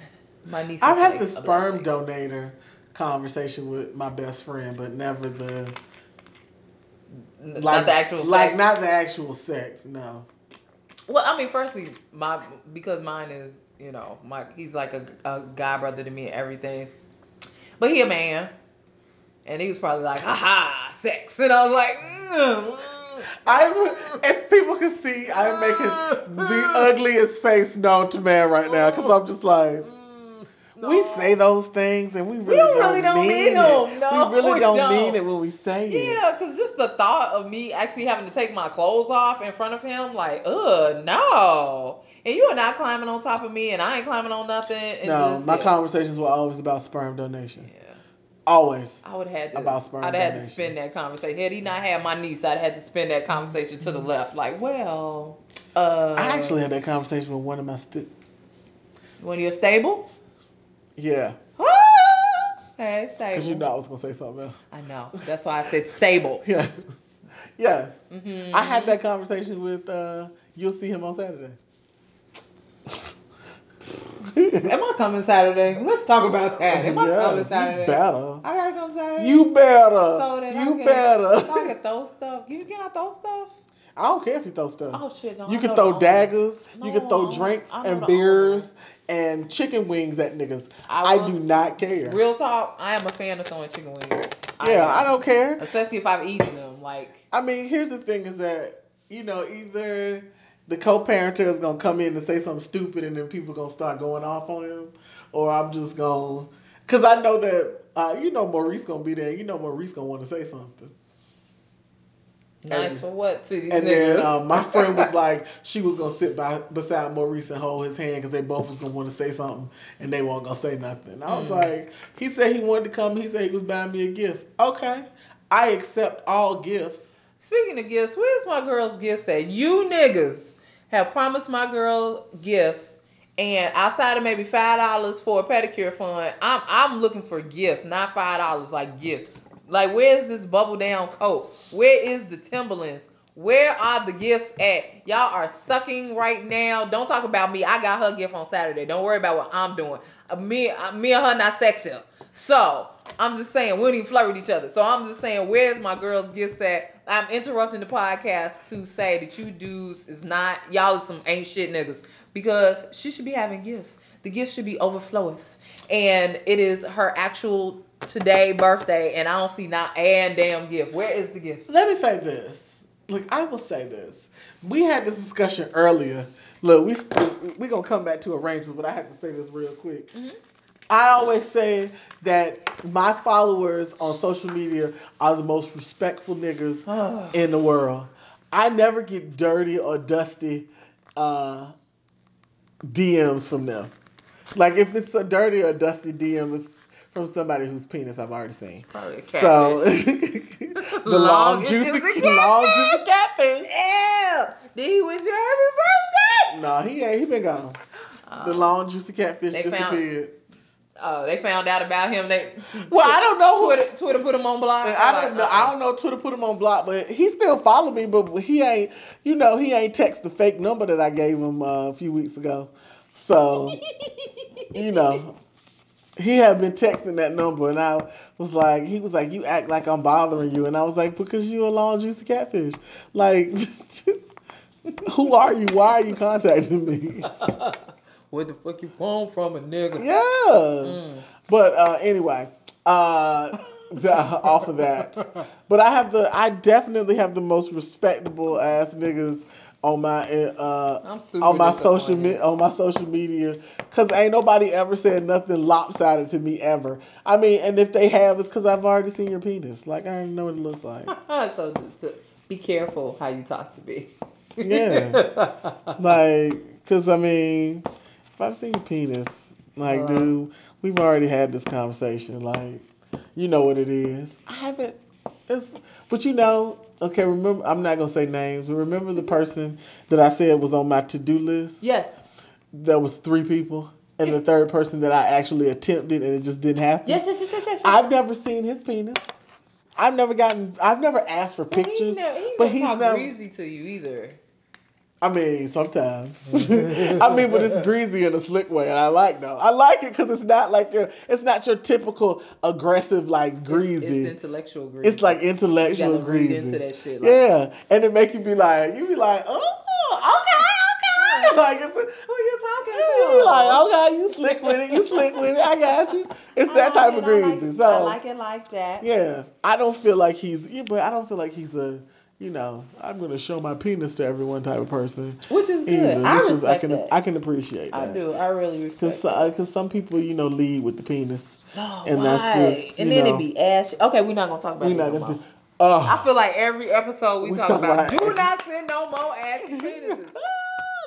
my niece. I've had like the sperm blessing. donator conversation with my best friend, but never the like not the actual like sex. not the actual sex. No. Well, I mean, firstly, my because mine is you know my he's like a, a guy brother to me and everything, but he a man, and he was probably like, "Aha, sex," and I was like, mm, I'm if people could see, I'm making the ugliest face known to man right now because I'm just like. mm, We say those things and we really, don't don't, really don't mean, mean it. them. No, we really we don't, don't. mean it when we say it. Yeah, because just the thought of me actually having to take my clothes off in front of him, like, ugh, no. And you are not climbing on top of me, and I ain't climbing on nothing. And No, just, my yeah. conversations were always about sperm donation. Yeah. Always. I would have had to. About sperm I'd have had to spend that conversation. Had he not had my niece, I'd had to spend that conversation to the left. Like, well, uh, I actually had that conversation with one of my stu- when you're stable. Yeah, Ah, hey, stable. because you know I was gonna say something else. I know. That's why I said stable. Yeah. yes. hmm I had that conversation with. uh You'll see him on Saturday. Am I coming Saturday? Let's talk about that. Am I Yes, coming you Saturday? better. I gotta come Saturday. You better. so that I you can, better. So I can throw stuff. You can I throw stuff? I don't care if you throw stuff. Oh shit! No, you I can throw daggers. you can throw drinks and beers and chicken wings at niggas. I I, do not care. Real talk. I am a fan of throwing chicken wings. yeah, am. I don't care. Especially if I've eaten them. Like I mean, here's the thing: is that you know either the co-parenter is gonna come in and say something stupid, and then people gonna start going off on him, or I'm just gonna, cause I know that uh, you know Maurice gonna be there. You know Maurice gonna want to say something. nice And- for what to And niggas? then um, my friend was like, she was gonna sit by beside Maurice and hold his hand because they both was gonna want to say something, and they weren't gonna say nothing. I was Mm. like, he said he wanted to come. He said he was buying me a gift. Okay, I accept all gifts. Speaking of gifts, where's my girl's gift at? You niggas have promised my girl gifts, and outside of maybe five dollars for a pedicure fund, I'm I'm looking for gifts, not five dollars like gifts. Like where's this bubble down coat? Where is the Timberlands? Where are the gifts at? Y'all are sucking right now. Don't talk about me. I got her gift on Saturday. Don't worry about what I'm doing. Uh, me, uh, me and her not sexual. So I'm just saying we don't even flirt with each other. So I'm just saying, where's my girl's gifts at? I'm interrupting the podcast to say that you dudes is not y'all is some ain't shit niggas because she should be having gifts. The gift should be overfloweth, and it is her actual today birthday, and I don't see not and damn gift. Where is the gift? Let me say this. Look, I will say this. We had this discussion earlier. Look, we we gonna come back to arrangements, but I have to say this real quick. Mhm. I always say that my followers on social media are the most respectful niggas in the world. I never get dirty or dusty uh, DMs from them. Like if it's a dirty or dusty DM, it's from somebody whose penis I've already seen. Probably So the Long long, juicy, juicy long juicy catfish. Ew! Did he wish you happy birthday? No, he ain't. He been gone. the Oh. long juicy catfish They found- disappeared. Oh, they found out about him. They Well, I don't know who. Twitter, Twitter put him on block. I don't know. I don't know. Twitter put him on block, but he still follow me. But he ain't. You know, he ain't text the fake number that I gave him uh, a few weeks ago. So you know, he had been texting that number, and I was like, he was like, you act like I'm bothering you, and I was like, because you a long juicy catfish. Like, who are you? Why are you contacting me? Where the fuck you phone from, a nigga? Yeah. Mm. But uh, anyway, uh, the- off of that. But I have the, I definitely have the most respectable ass niggas on my uh, on my social me- on my social media because ain't nobody ever said nothing lopsided to me ever. I mean, and if they have, it's because I've already seen your penis. Like I already know what it looks like. so to, to be careful how you talk to me. Yeah. Like, because I mean, if I've seen penis, like, Uh. dude, we've already had this conversation. Like, you know what it is. I haven't. It's, but you know, okay. Remember, I'm not gonna say names, but remember the person that I said was on my to-do list. yes. That was three people, and the third person that I actually attempted, and it just didn't happen. Yes, yes, yes, yes, yes. yes. I've never seen his penis. I've never gotten. I've never asked for he pictures. never, he but he's greasy to you either. I mean, sometimes. Mm-hmm. I mean, but it's greasy in a slick way, and I like though. I like it because it's not like your, it's not your typical aggressive like greasy. it's intellectual greasy. It's like intellectual read greasy. into that shit. Like, yeah, and it make you be like, you be like, oh, okay, okay. Like it's, Who you talking you be like, okay, you slick with it, you slick with it. I got you. It's I that like type it, of I like greasy. so I like it like that. yeah, I don't feel like he's, yeah, but I don't feel like he's a, you know, I'm gonna show my penis to everyone type of person. Which is good. Either, I which respect is I can that. I can appreciate that. I do. I really respect Cause, that. cause some people, you know, lead with the penis. No, and that's why? just, and then know- it be ashy. Okay, we're not gonna talk about We're it not gonna do. Oh, I feel like every episode we, We talk talk about, about- do not send no more ashy penises.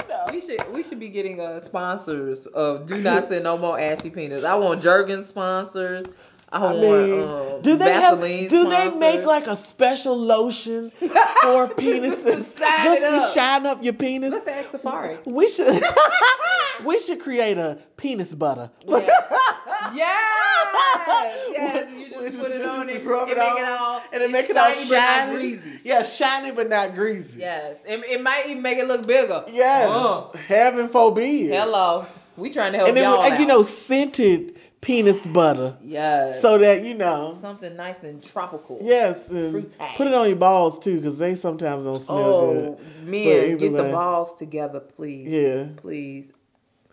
no. We should we should be getting uh, sponsors of do not send no more ashy penis. I want Jergen sponsors. I, I want mean, um, do they have? Vaseline Do they make like a special lotion for penises? Shine just to shine up your penis. Let's ask Safari. We should. we should create a penis butter. Yeah. Yes, yes. You just put it on just it, rub and it make it all and it make it all shiny but not shiny. greasy. Yeah, shiny but not greasy. Yes, it, it might even make it look bigger. Yes. Uh. Heaven forbid. Hello. We trying to help and then y'all and, you know scented penis butter, yes. so that you know. something nice and tropical. Yes, and put it on your balls too, because they sometimes don't smell oh, good. Oh, But men, get the balls together, please. Yeah. Please,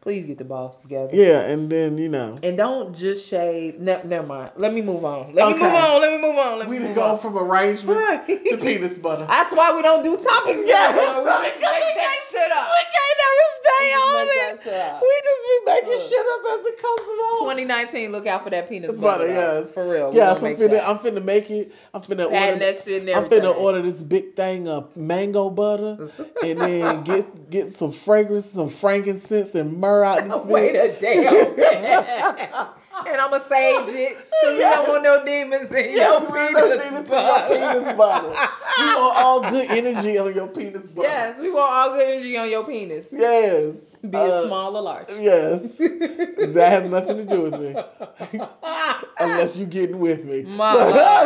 please get the balls together. Yeah, yeah, and then you know. And don't just shave. Ne- never mind. Let me move on. Let me move on. Let me move on. Let me We move go on. from arrangement Right. to penis butter. That's why we don't do topics. Yeah, we we just can't- make that shit up. We can't never stay on it. that shit up. We just be making Look. shit up as it comes along. 2019, look out for that penis butter. butter, yes. For real. Yeah, Yes, gonna I'm make finna, that. I'm finna make it. I'm finna Patent order. that shit I'm finna order this big thing of mango butter, and then get get some fragrance, some frankincense, and myrrh out this Wait a damn. And I'ma sage it because you don't want no demons in your Yes, we penis, don't do in your penis. We want all good energy on your penis. Yes, we want all good energy on your penis, be Yes. it Uh, small or large. Yes. that has nothing to do with me. Unless you're getting with me. My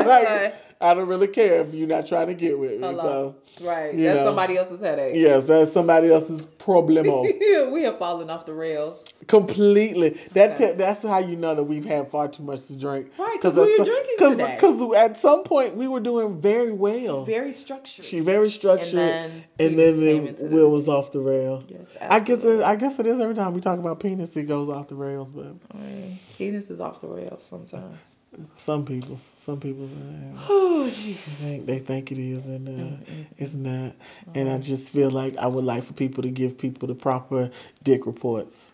Like. I don't really care if you're not trying to get with me. Hello. right, you that's know. somebody else's headache. Yes, that's somebody else's problemo. we have fallen off the rails. Completely. That Okay. te- that's how you know that we've had far too much to drink. Right, 'cause because we were some- drinking cause, today? Because at some point we were doing very well. Very structured. she very structured, And then and then it, the- Will was off the rail. yes, I guess it, I guess it is every time we talk about penis, it goes off the rails. But I mean, penis is off the rails sometimes. Some people, some people uh, Oh, jeez. think they think it is, and uh, it's not. And I just feel like I would like for people to give people the proper dick reports.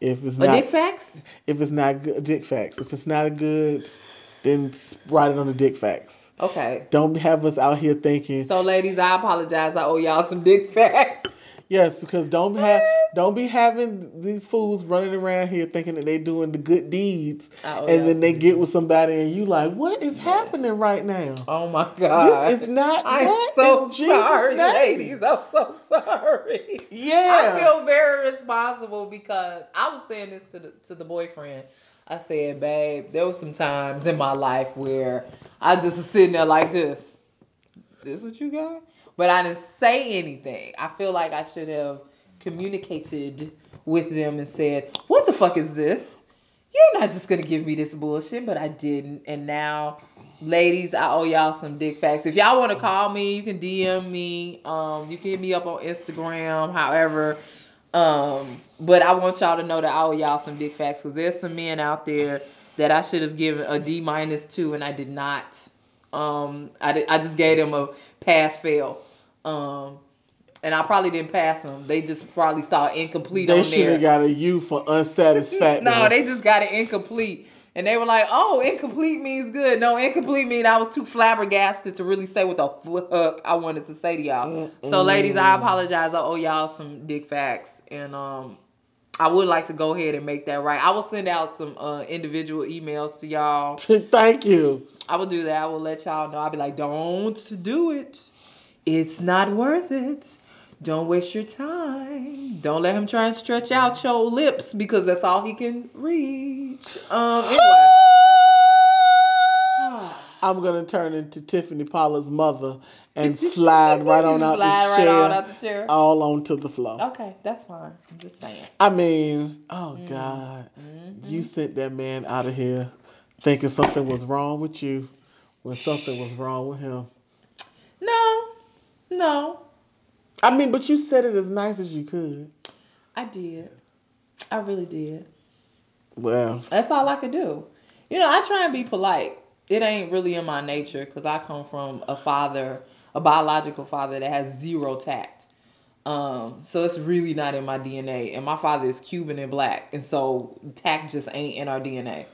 If it's not, dick facts? if it's not good, dick facts. If it's not a good, then write it on the dick facts. Okay. Don't have us out here thinking So, ladies, I apologize. I owe y'all some dick facts. Yes, because don't have don't be having these fools running around here thinking that they're doing the good deeds, owe and then they get with somebody and you like, what is happening right now? Oh my God. This is not. I'm so sorry, name? ladies. I'm so sorry. Yeah. I feel very responsible because I was saying this to the to the boyfriend. I said, babe, there was some times in my life where I just was sitting there like this. This what you got? But I didn't say anything. I feel like I should have communicated with them and said, What the fuck is this? You're not just gonna give me this bullshit, but I didn't. And now, ladies, I owe y'all some dick facts. If y'all wanna call me, you can DM me. Um, you can hit me up on Instagram, however. Um, but I want y'all to know that I owe y'all some dick facts because there's some men out there that I should have given a D minus to and I did not. Um, I did, I just gave them a pass fail. Um, and I probably didn't pass them. They just probably saw incomplete They on should have got a U for unsatisfactory. No, they just got it incomplete. And they were like, oh, incomplete means good. No, incomplete mean I was too flabbergasted to really say what the fuck I wanted to say to y'all. So, ladies, I apologize. I owe y'all some dick facts. And um, I would like to go ahead and make that right. I will send out some uh, individual emails to y'all. Thank you. I will do that. I will let y'all know. I'll be like, don't do it. It's not worth it. Don't waste your time. Don't let him try and stretch out your lips because that's all he can reach. Um, anyway. I'm gonna turn into Tiffany Pollard's mother and slide right on out Slide the right chair, on out the chair. all onto the floor. Okay, that's fine. I'm just saying. I mean, oh Mm. God, Mhm. you sent that man out of here thinking something was wrong with you when something was wrong with him. No, no, I mean, but you said it as nice as you could. I did. I really did. Well, That's all I could do. You know, I try and be polite. It ain't really in my nature because I come from a father, a biological father that has zero tact. Um, so it's really not in my DNA. And my father is Cuban and black, and so tact just ain't in our DNA.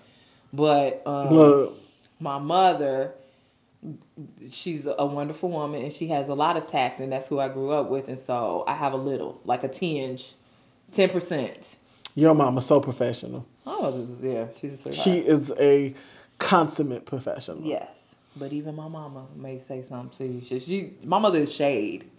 But um, my mother, she's a wonderful woman, and she has a lot of tact, and that's who I grew up with. And so I have a little, like a tinge, ten percent. your mama's so professional. Oh, this is, yeah, she's a. She is a consummate professional. Yes, but even my mama may say something too. She, she my mother is shade.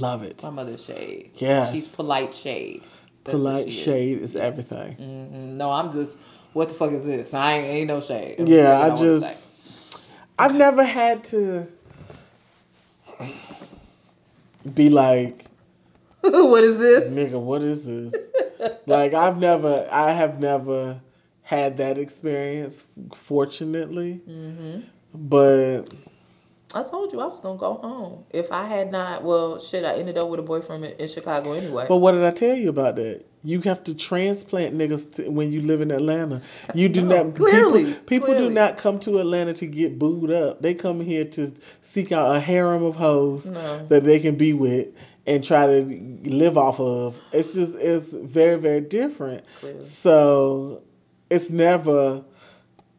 Love it. My mother's shade. Yes. she's polite shade. That's Polite is. shade is everything. Mhm. No, I'm just. What the fuck is this? I ain't, ain't no shade. Yeah, I just- I've never had to be like, what is this? nigga, what is this? like I've never, I have never had that experience, fortunately. hmm But I told you I was gonna go home if I had not. Well, shit, I ended up with a boyfriend in, Chicago anyway. but what did I tell you about that? You have to transplant niggas to, when you live in Atlanta. You do No, not. clearly, people, people do not come to Atlanta to get booed up. They come here to seek out a harem of hoes no, that they can be with and try to live off of. It's just it's very very different. clearly. So it's never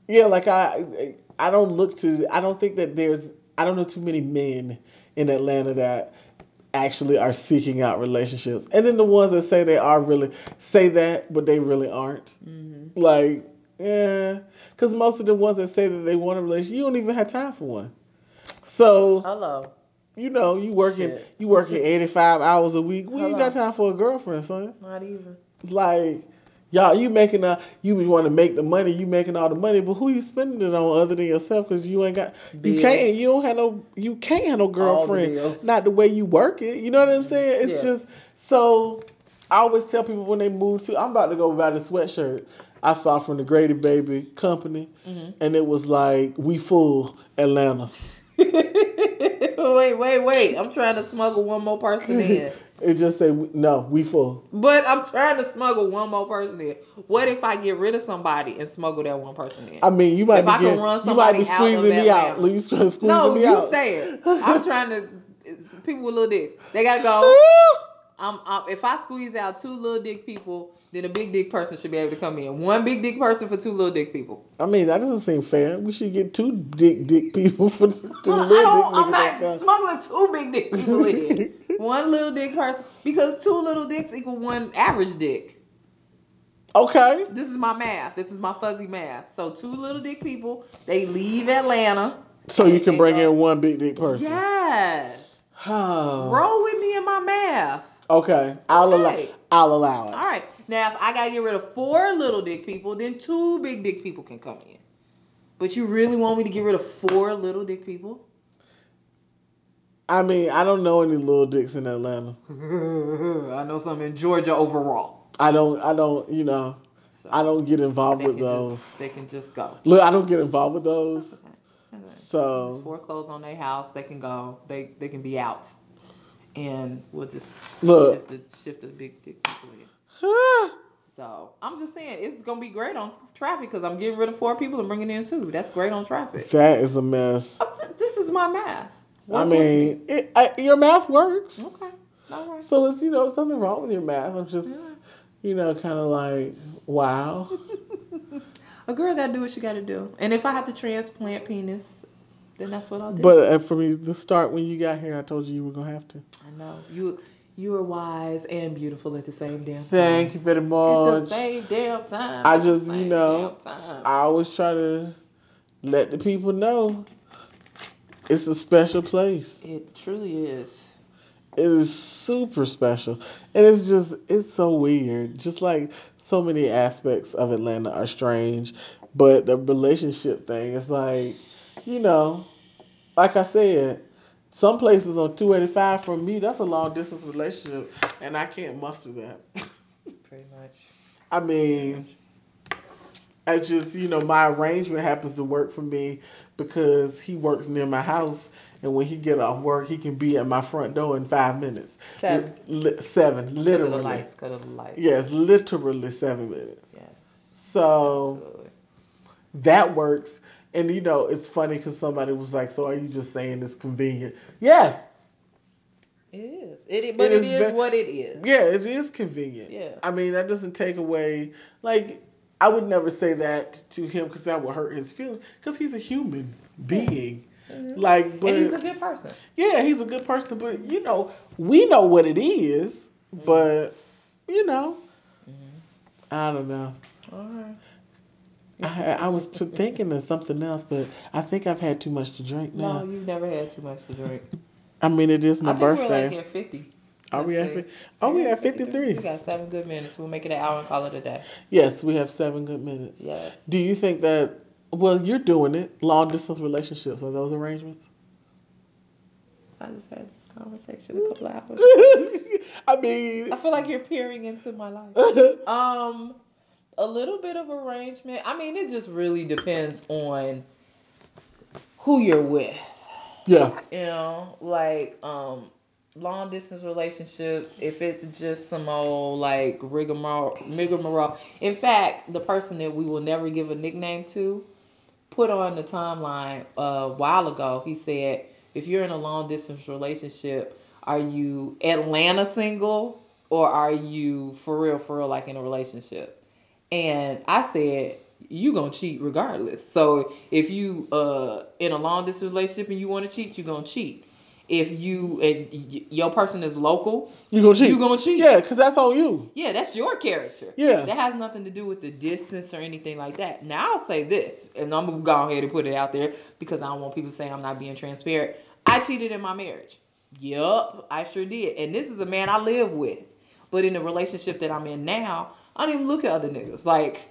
yeah, like I I don't look to I don't think that there's I don't know too many men in Atlanta that actually are seeking out relationships. And then the ones that say they are really say that but they really aren't. hmm Like yeah, cuz most of the ones that say that they want a relationship, you don't even have time for one. So, Hello. you know, you working Shit. you working 85 hours a week. We ain't got time for a girlfriend, son Not even. like y'all you making a you want to make the money you making all the money but who you spending it on other than yourself because you ain't got you can't you don't have no you can't have no All the girlfriend not the way you work it you know what i'm saying it's Yeah. just so i always tell people when they move to i'm about to go buy the sweatshirt i saw from the grady baby company Mhm. and it was like we full atlanta wait, wait, wait. I'm trying to smuggle one more person in. it just say no we full But I'm trying to smuggle one more person in. What if I get rid of somebody and smuggle that one person in? i mean you might If be I can run you might be somebody out squeezing me out Atlanta. you trying to squeeze no, me you out stay it. I'm trying to. it's people with little dicks. They gotta go. I'm, I'm, if I squeeze out two little dick people, then a big dick person should be able to come in. One big dick person for two little dick people. I mean, that doesn't seem fair. We should get two dick dick people for two little I don't, I'm not smuggling two big dick people in. One little dick person because two little dicks equal one average dick. Okay. This is my math. This is my fuzzy math. So two little dick people, they leave Atlanta. So you can bring go. in one big dick person. Yes. Oh. Roll with me in my math. Okay. I'll allow. Okay. I'll allow it. All right. Now, if I gotta get rid of four little dick people, then two big dick people can come in. But you really want me to get rid of four little dick people? I mean, I don't know any little dicks in Atlanta. I know some in Georgia overall. I don't. I don't. You know. So I don't get involved with those. just they can just go. Look, I don't get involved with those. Okay. Okay. So foreclose on their house, they can go. They they can be out. And we'll just Look. shift the shift the big dick people in. So I'm just saying it's gonna be great on traffic because I'm getting rid of four people and bringing in two. That's great on traffic. that is a mess. This is my math. I with me. mean, it, I, your math works. okay, all right. So it's you know, there's nothing wrong with your math. I'm just, Yeah. you know, kind of like, wow. A girl gotta do what she gotta do, and if I have to transplant penis, then that's what I'll do. But uh, for me, the start when you got here, I told you you were gonna have to. I know you you are wise and beautiful at the same damn time. Thank you very much. At the same damn time. I at the just, you know, damn time. I always try to let the people know it's a special place. it truly is. It is super special, and it's just it's so weird. Just like so many aspects of Atlanta are strange, but the relationship thing is like, you know, like I said, some places on two eighty five from me that's a long distance relationship, and I can't muster that. Pretty much. I mean, I just you know my arrangement happens to work for me because he works near my house, and when he get off work, he can be at my front door in five minutes. Seven. Li- seven, Because of literally. the lights. Because of the lights. Yes, literally seven minutes. Yes. So Absolutely. that works. And you know, it's funny because somebody was like, "So are you just saying it's convenient?" Yes, It is. It, but It it is is what it is. yeah, it is convenient. Yeah. I mean, that doesn't take away. Like, I would never say that to him because that would hurt his feelings. Because he's a human being. Mm-hmm. Like, but and he's a good person. yeah, he's a good person. But you know, we know what it is. Mm-hmm. But you know, mm-hmm. I don't know. All right. I, I was t- thinking of something else, but I think I've had too much to drink now. No, you've never had too much to drink. I mean, it is my I think birthday. we're like at 50. are we at? fi- Are we at fifty We got seven good minutes. We'll make it an hour and call it a day. Yes, we have seven good minutes. Yes. Do you think that? Well, you're doing it. Long distance relationships are those arrangements? I just had this conversation a couple hours. I mean, I feel like you're peering into my life. Um, a little bit of arrangement. I mean, it just really depends on who you're with. yeah, You know, like um, long distance relationships. If it's just some old like rigmarole, rigmarole. In fact, the person that we will never give a nickname to put on the timeline a while ago. He said, if you're in a long distance relationship, are you Atlanta single or are you for real, for real, like in a relationship? And I said, you gonna cheat regardless. So if you uh in a long distance relationship and you want to cheat, you gonna cheat. If you and y- your person is local, you gonna cheat. you gonna cheat. Yeah, because that's on you. Yeah, that's your character. Yeah. That has nothing to do with the distance or anything like that. Now I'll say this, and I'm gonna go ahead and put it out there because I don't want people saying I'm not being transparent. I cheated in my marriage. Yup, I sure did. And this is a man I live with. But in the relationship that I'm in now, I don't even look at other niggas. Like,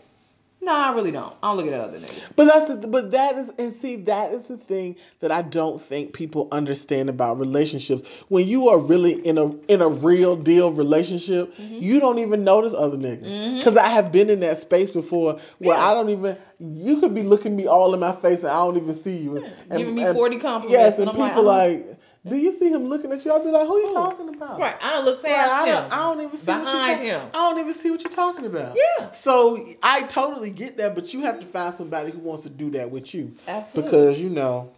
nah, I really don't. I don't look at other niggas. But that's the, but that is and see that is the thing that I don't think people understand about relationships. When you are really in a in a real deal relationship, Mm-hmm. you don't even notice other niggas. Because I have been in that space before where Yeah. I don't even. You could be looking me all in my face and I don't even see you. And, Giving me and- 40 compliments. Yes, and and I'm like, people uh-huh. like, do you see him looking at you? I'll be like, who are you Who? talking about? Right, I don't look Right, past I, him. don't, I don't even see what you're Behind talking. him. I don't even see what you're talking about. Yeah. So I totally get that, but you have to find somebody who wants to do that with you. Absolutely. Because you know,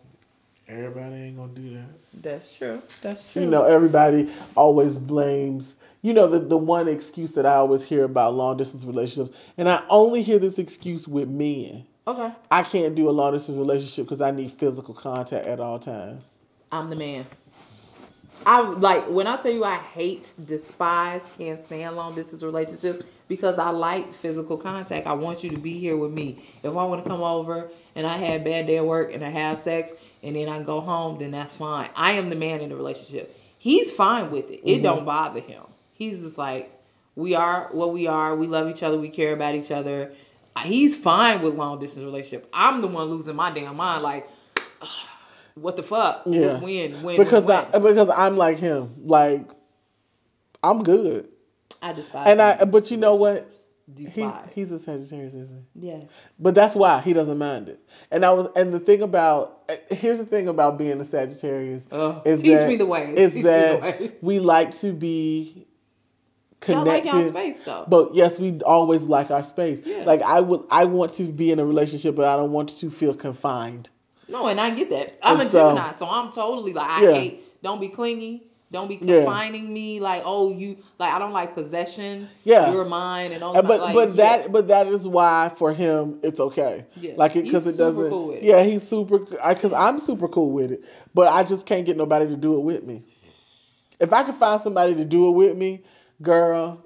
everybody ain't gonna do that. That's true. That's true. You know, everybody always blames. You know, the the one excuse that I always hear about long distance relationships, and I only hear this excuse with men. Okay. I can't do a long distance relationship because I need physical contact at all times. I'm the man. I like when I tell you I hate, despise, can't stand long distance relationships because I like physical contact. I want you to be here with me. If I want to come over and I had a bad day at work and I have sex and then I go home, then that's fine. I am the man in the relationship. He's fine with it. It mm-hmm. don't bother him. He's just like, we are what we are. We love each other. We care about each other. He's fine with long distance relationship. I'm the one losing my damn mind. Like, what the fuck? Yeah. When? When? because when? I because I'm like him. Like I'm good. I despise. And I but you know what? He's he's a Sagittarius, isn't he? yes. But that's why he doesn't mind it. And I was and the thing about here's the thing about being a Sagittarius Oh, is teach that, me the ways. Is Teach me the that ways. we like to be Y'all like connected. y'all space though. But yes, we always like our space. Yeah. Like I would I want to be in a relationship but I don't want to feel confined. No, and I get that. I'm And a so- Gemini, so I'm totally like I Yeah. hate. Don't be clingy. Don't be Yeah. confining me. Like oh you like I don't like possession. Yeah. You're mine and all. Uh, but like, but yeah. that but that is why for him it's okay. Yeah. Like it because it super doesn't. cool with it. Yeah, he's super. Because I'm super cool with it, but I just can't get nobody to do it with me. If I could find somebody to do it with me, girl,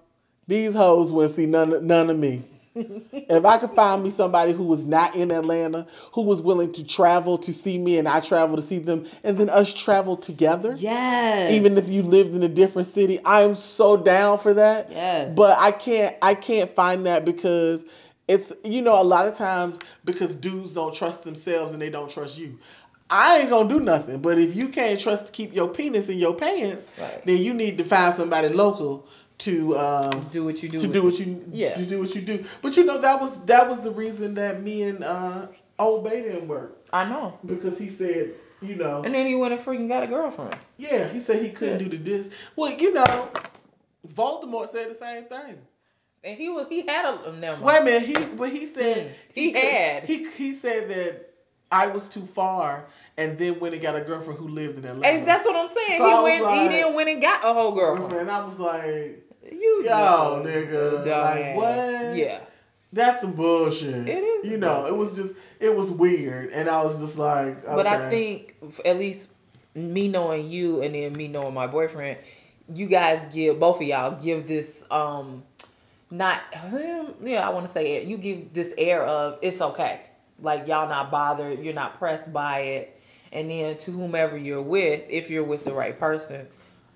these hoes wouldn't see none none of me. if I could find me somebody who was not in Atlanta, who was willing to travel to see me, and I travel to see them, and then us travel together. yes. Even if you lived in a different city, I am so down for that. Yes. But I can't I can't find that because it's you know a lot of times because dudes don't trust themselves and they don't trust you. I ain't gonna do nothing. But if you can't trust to keep your penis in your pants, Right. then you need to find somebody local to um, do what you do. to do what you Yeah. to do what you do. But you know that was that was the reason that me and uh, Old Bay didn't work I know. because he said you know And then he went and freaking got a girlfriend. yeah he said he couldn't Yeah. do the disc. Well, you know, Voldemort said the same thing. And he was he had a never. Wait a minute, he but he said Mm, he could- had. he he said that I was too far, and then went and got a girlfriend who lived in Atlanta. Hey, that's what I'm saying. So he went. he didn't went and got a whole girlfriend. and I was like, You Yo, just nigga, like, what? Yeah. that's some bullshit. It is You know, bullshit. it was just it was weird, and I was just like, But I think at least me knowing you and then me knowing my boyfriend, you guys give both of y'all give this um not him, yeah I want to say it. You give this air of it's okay, like y'all not bothered, you're not pressed by it, and then to whomever you're with, if you're with the right person,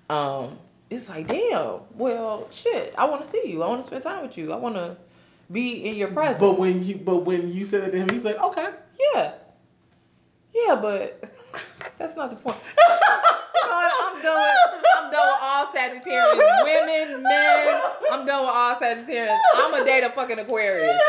um, it's like damn. Well, shit, I want to see you. I want to spend time with you. I want to be in your presence. But when you but when you said that to him, he's like, okay. Yeah. Yeah, but That's not the point. I'm done with I'm done with all Sagittarius. Women, men, I'm done with all Sagittarians. I'm a date a fucking Aquarius.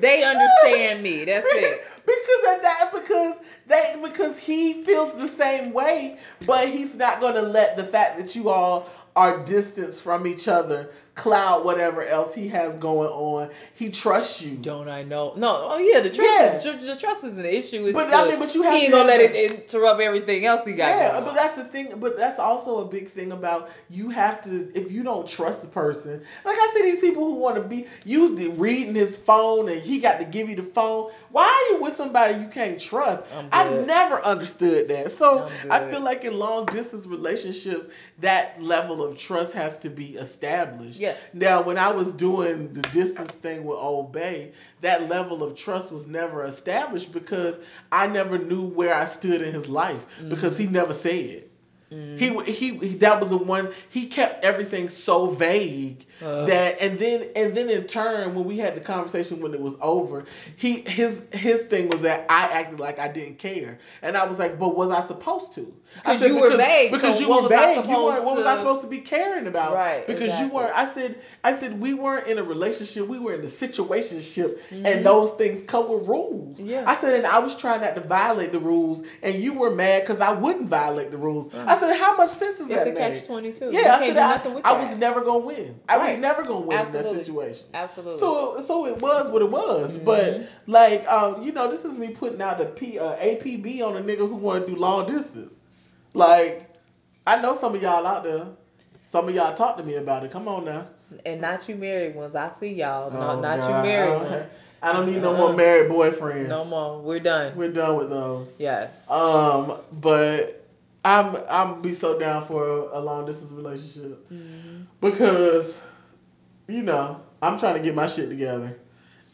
They understand me. That's it. because of that because they because he feels the same way, but he's not gonna let the fact that you all are distanced from each other cloud whatever else he has going on. He trusts you. Don't I know? No. Oh yeah, the trust. Yeah. Is, the trust is an issue. It's But the- I mean, but you have he ain't to gonna let it interrupt everything else he got. Yeah, but that's the thing. But that's also a big thing about you have to if you don't trust the person. Like I see these people who want to be usually reading his phone and he got to give you the phone. Why are you with somebody you can't trust? I never understood that. So I feel like in long distance relationships, that level of trust has to be established. Yes. Now, when I was doing the distance thing with Old Bay, that level of trust was never established because I never knew where I stood in his life because Mm-hmm. he never said. He, he he that was the one he kept everything so vague Uh. that and then and then in turn when we had the conversation when it was over he his his thing was that I acted like I didn't care and I was like but was I supposed to I 'Cause you were vague, because so you were vague you weren't what was I supposed to be caring about Right, because exactly. you weren't I said I said we weren't in a relationship we were in a situationship Mhm. and those things come with rules Yeah. I said and I was trying not to violate the rules and you were mad because I wouldn't violate the rules I said how much sense does it's that a make catch twenty two. yeah, I said I, I was never gonna win. I was never gonna win in that situation. Absolutely. So so it was what it was. Mhm. But like um, you know, this is me putting out the P uh, APB on a nigga who want to do long distance. Like I know some of y'all out there. Some of y'all talk to me about it. Come on now. and not you married ones. I see y'all. No, Oh, not God. you married ones. I don't need no more Uh-uh. married boyfriends. No more. We're done. We're done with those. yes. Um, but I'm I'm be so down for a, long distance relationship. Mhm. because you know i'm trying to get my shit together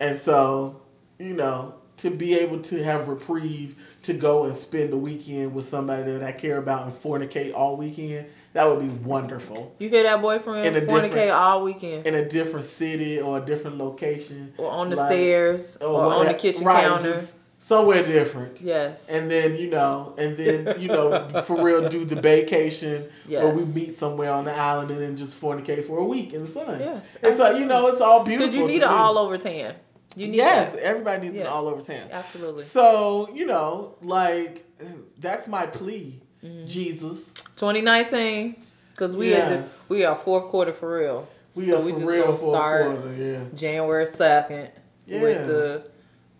and so you know to be able to have reprieve to go and spend the weekend with somebody that i care about and fornicate all weekend that would be wonderful You hear that boyfriend In a fornicate all weekend, in a different city or a different location or on the like- stairs, or, on the kitchen right, counter. just somewhere different yes. and then you know and then you know for real do the vacation yes. or we meet somewhere on the island and then just fornicate for a week in the sun Yes. It's like you know, it's all beautiful. Because you need an all over tan. You need yes, that. everybody needs an all over tan. Absolutely. So you know, like that's my plea, Mhm. Jesus. 2019. Because we Yes. the we are fourth quarter for real. We So are we for just real gonna start quarter, yeah. January second Yeah. with the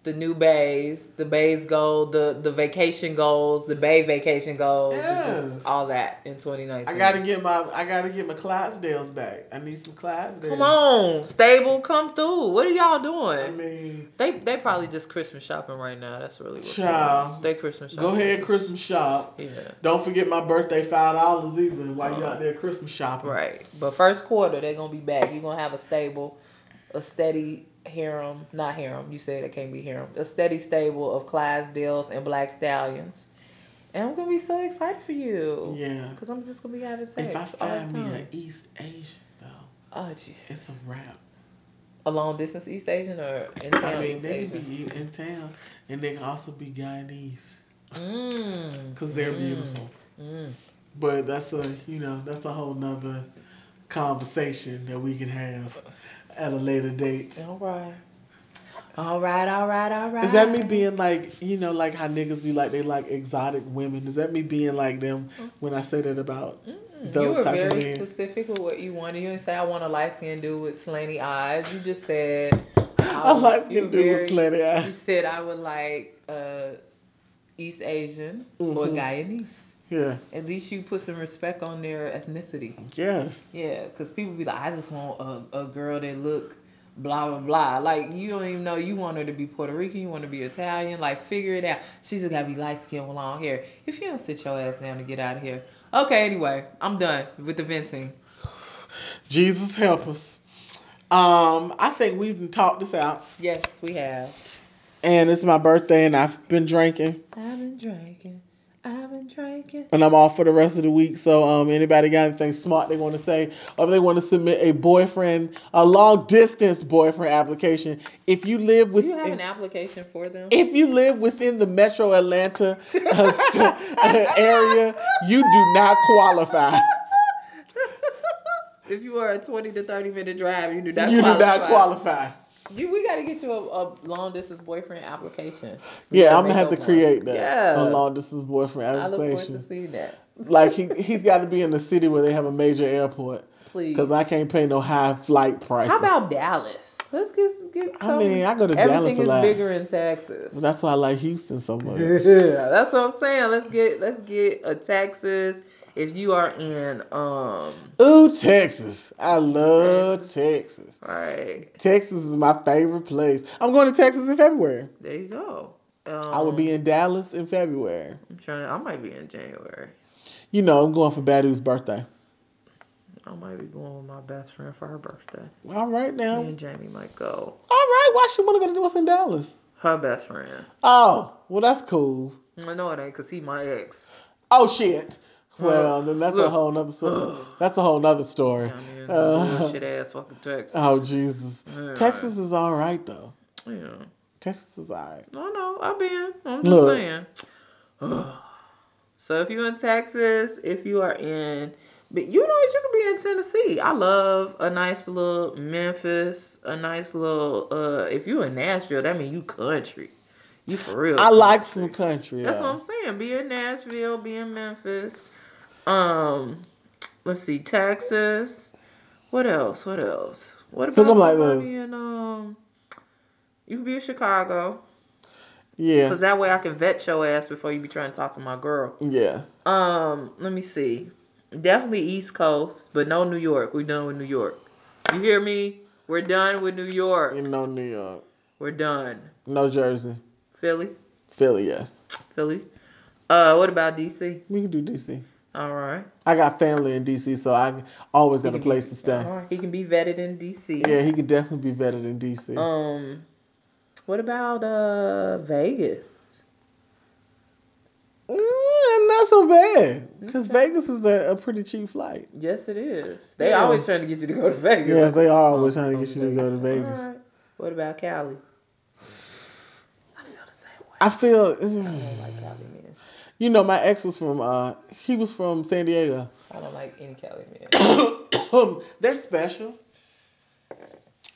the new bays, the bays goal, the the vacation goals, the bay vacation goals, Yes. just all that in 2019. I gotta get my I gotta get my Clydesdales back. I need some Clydesdales. Come on, stable, come through. What are y'all doing? I mean, They they probably just Christmas shopping right now. That's really what Child. they Christmas shopping. go ahead, Christmas shop. Yeah. Don't forget my birthday five dollars either while you out uh-huh. there Christmas shopping. Right. But first quarter they're gonna be back. You're gonna have a stable, a steady harem, not harem, you said it can't be harem. A steady stable of Clydesdales and Black Stallions. And I'm gonna be so excited for you. Yeah. Cause I'm just gonna be having sex. If I find the me an East Asian though, Oh jeez. it's a wrap. A long distance East Asian or in town I mean, East they can be in town, and they can also be Guyanese Mm. because they're Mm. beautiful. Mm. But that's a you know that's a whole nother conversation that we can have at a later date. All right. All right, all right, all right. Is that me being like you know like how niggas be like they like exotic women? Is that me being like them when I say that about? Mm, those you were type of very men? specific with what you wanted. You didn't say I want a light skinned dude with slanty eyes. You just said I like you to do with slanty eyes. You said I would like uh, East Asian or Mhm. Guyanese. Yeah. At least you put some respect on their ethnicity. Yes. Yeah, because people be like, I just want a, a girl that look blah blah blah. Like you don't even know you want her to be Puerto Rican, you want her to be Italian. Like figure it out. She's just gotta be light skinned with long hair. If you don't sit your ass down to get out of here. Okay, anyway, I'm done with the venting. Jesus help us. Um, I think we've talked this out, Yes, we have. and it's my birthday, and I've been drinking. I've been drinking. I've been drinking. and I'm off for the rest of the week. So, um, anybody got anything smart they want to say, or they want to submit a boyfriend, a long distance boyfriend application, if you live with, you have an application for them? if you live within the Metro Atlanta uh, area, you do not qualify. if you are a 20 to 30 minute drive, you do not You do not qualify. You, we got to get you a, a long distance boyfriend application. We Yeah, I'm gonna have to create that. Yeah. a long distance boyfriend application. I look forward to seeing that. Like he he's got to be in the city where they have a major airport Please. because I can't pay no high flight price. How about Dallas? Let's get get I some. mean, I go to Dallas everything a is lot. bigger in Texas. That's why I like Houston so much. yeah, that's what I'm saying. Let's get let's get a Texas. If you are in um, Ooh, Texas. I love Texas. all right, Texas is my favorite place. I'm going to Texas in February. there you go. Um, I will be in Dallas in February. I'm trying to. I might be in January. You know, I'm going for Badu's birthday. I might be going with my best friend for her birthday. All right now. Me and Jamie might go. All right. Why she want to go to what's in Dallas? Her best friend. Oh, well, that's cool. I know it ain't because he my ex. Oh shit. Well, then that's a whole nother story. That's a whole nother story. Uh, bullshit ass fucking Texas. oh Jesus. Yeah. Texas is all right though. Yeah. Texas is all right. No, no, I've been. I'm just Look. saying. so if you're in Texas, if you are in, but you know you could be in Tennessee. I love a nice little Memphis, a nice little. uh If you're in Nashville, that mean you country. You for real. I like some country. That's what I'm saying. Be in Nashville, be in Memphis. Um, let's see, Texas. What else? What else? What about I'm like in um? You can be in Chicago, Yeah. cause that way I can vet your ass before you be trying to talk to my girl. Yeah. Um, let me see. Definitely East Coast, but no New York. We're done with New York. You hear me? We're done with New York. You know New York. We're done. No Jersey. Philly, Philly, yes. Philly. Uh, what about DC? We can do DC. All right. I got family in DC, so I always got a place be- to stay. all right, He can be vetted in DC. Yeah, he can definitely be vetted in DC. Um, what about uh Vegas? Mm, not so bad, because Vegas is a, a pretty cheap flight. Yes, it is. They Yeah. always trying to get you to go to Vegas. Yes, they are always Oh, trying to get you to go to Vegas. right. What about Cali? I feel the same way. I feel, I don't like Cali men. You know, my ex was from, uh, he was from San Diego. I don't like any Cali men. they're special.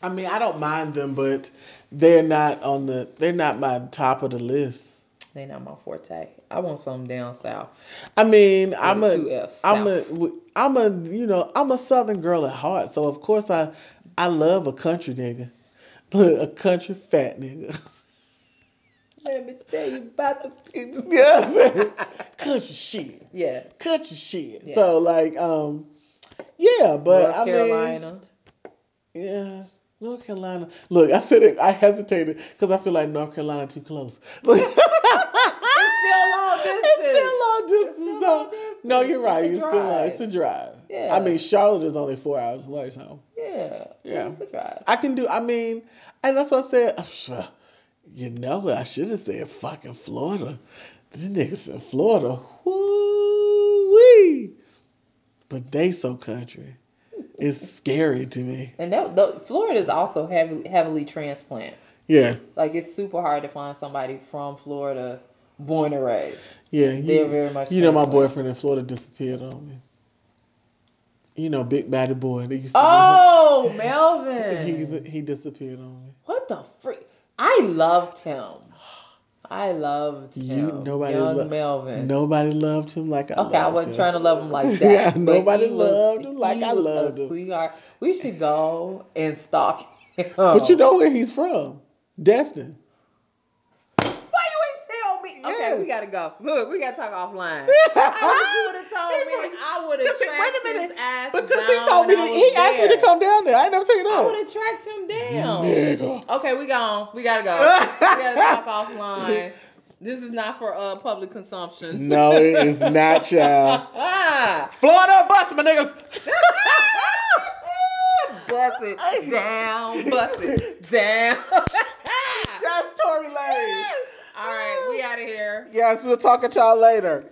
I mean, I don't mind them, but they're not on the. They're not my top of the list. they not my forte. I want something down south. I mean, I'm a, two Fs, I'm a, South. I'm a, you know, I'm a Southern girl at heart. So of course I, I love a country nigga, a country fat nigga. Let me tell you about the. yes, country shit, Yes. country shit. Yeah. So like, um, yeah, but North I mean, Carolina. Yeah, North Carolina. Look, I said it. I hesitated because I feel like North Carolina too close. it's still long distance. still long distance. still no, long distance. Though. No, you're right. It's You're still like it's a drive. Yeah. I mean, Charlotte is only four hours away, so yeah. Yeah. It's a drive. I can do. I mean, and that's what I said. You know, I should have said fucking Florida. These niggas in Florida. Woo wee. But they so country. It's scary to me. And that, the, Florida is also heavily heavily transplant. Yeah, Like it's super hard to find somebody from Florida, born and raised. yeah. They're very much. you know, my boyfriend in Florida disappeared on me. You know, big body boy. They used to Oh, he, Melvin! he disappeared on me. what the freak? I loved him. I loved You- him. nobody young lo- Melvin. Nobody loved him like I Okay, I wasn't him. trying to love him like that. Yeah, nobody he was- loved him like I loved him. Sweetheart. We should go and stalk him. But you know where he's from? Destin. Why you ain't tell me? Okay, Yes. we gotta go. Look, we gotta talk offline. I you would have told me. I would have he- wait a minute, his ass Because down he told me to, he asked me to come down there. I ain't never taken it I would have tracked him down. Nigga. Okay, we gone. We gotta go. we gotta talk offline. This is not for uh public consumption. No, it is not, y'all. Ah, Florida bus, my niggas. bust it down, bust it down. That's Tory Lane. All right, we out of here. Yes, we'll talk at y'all later.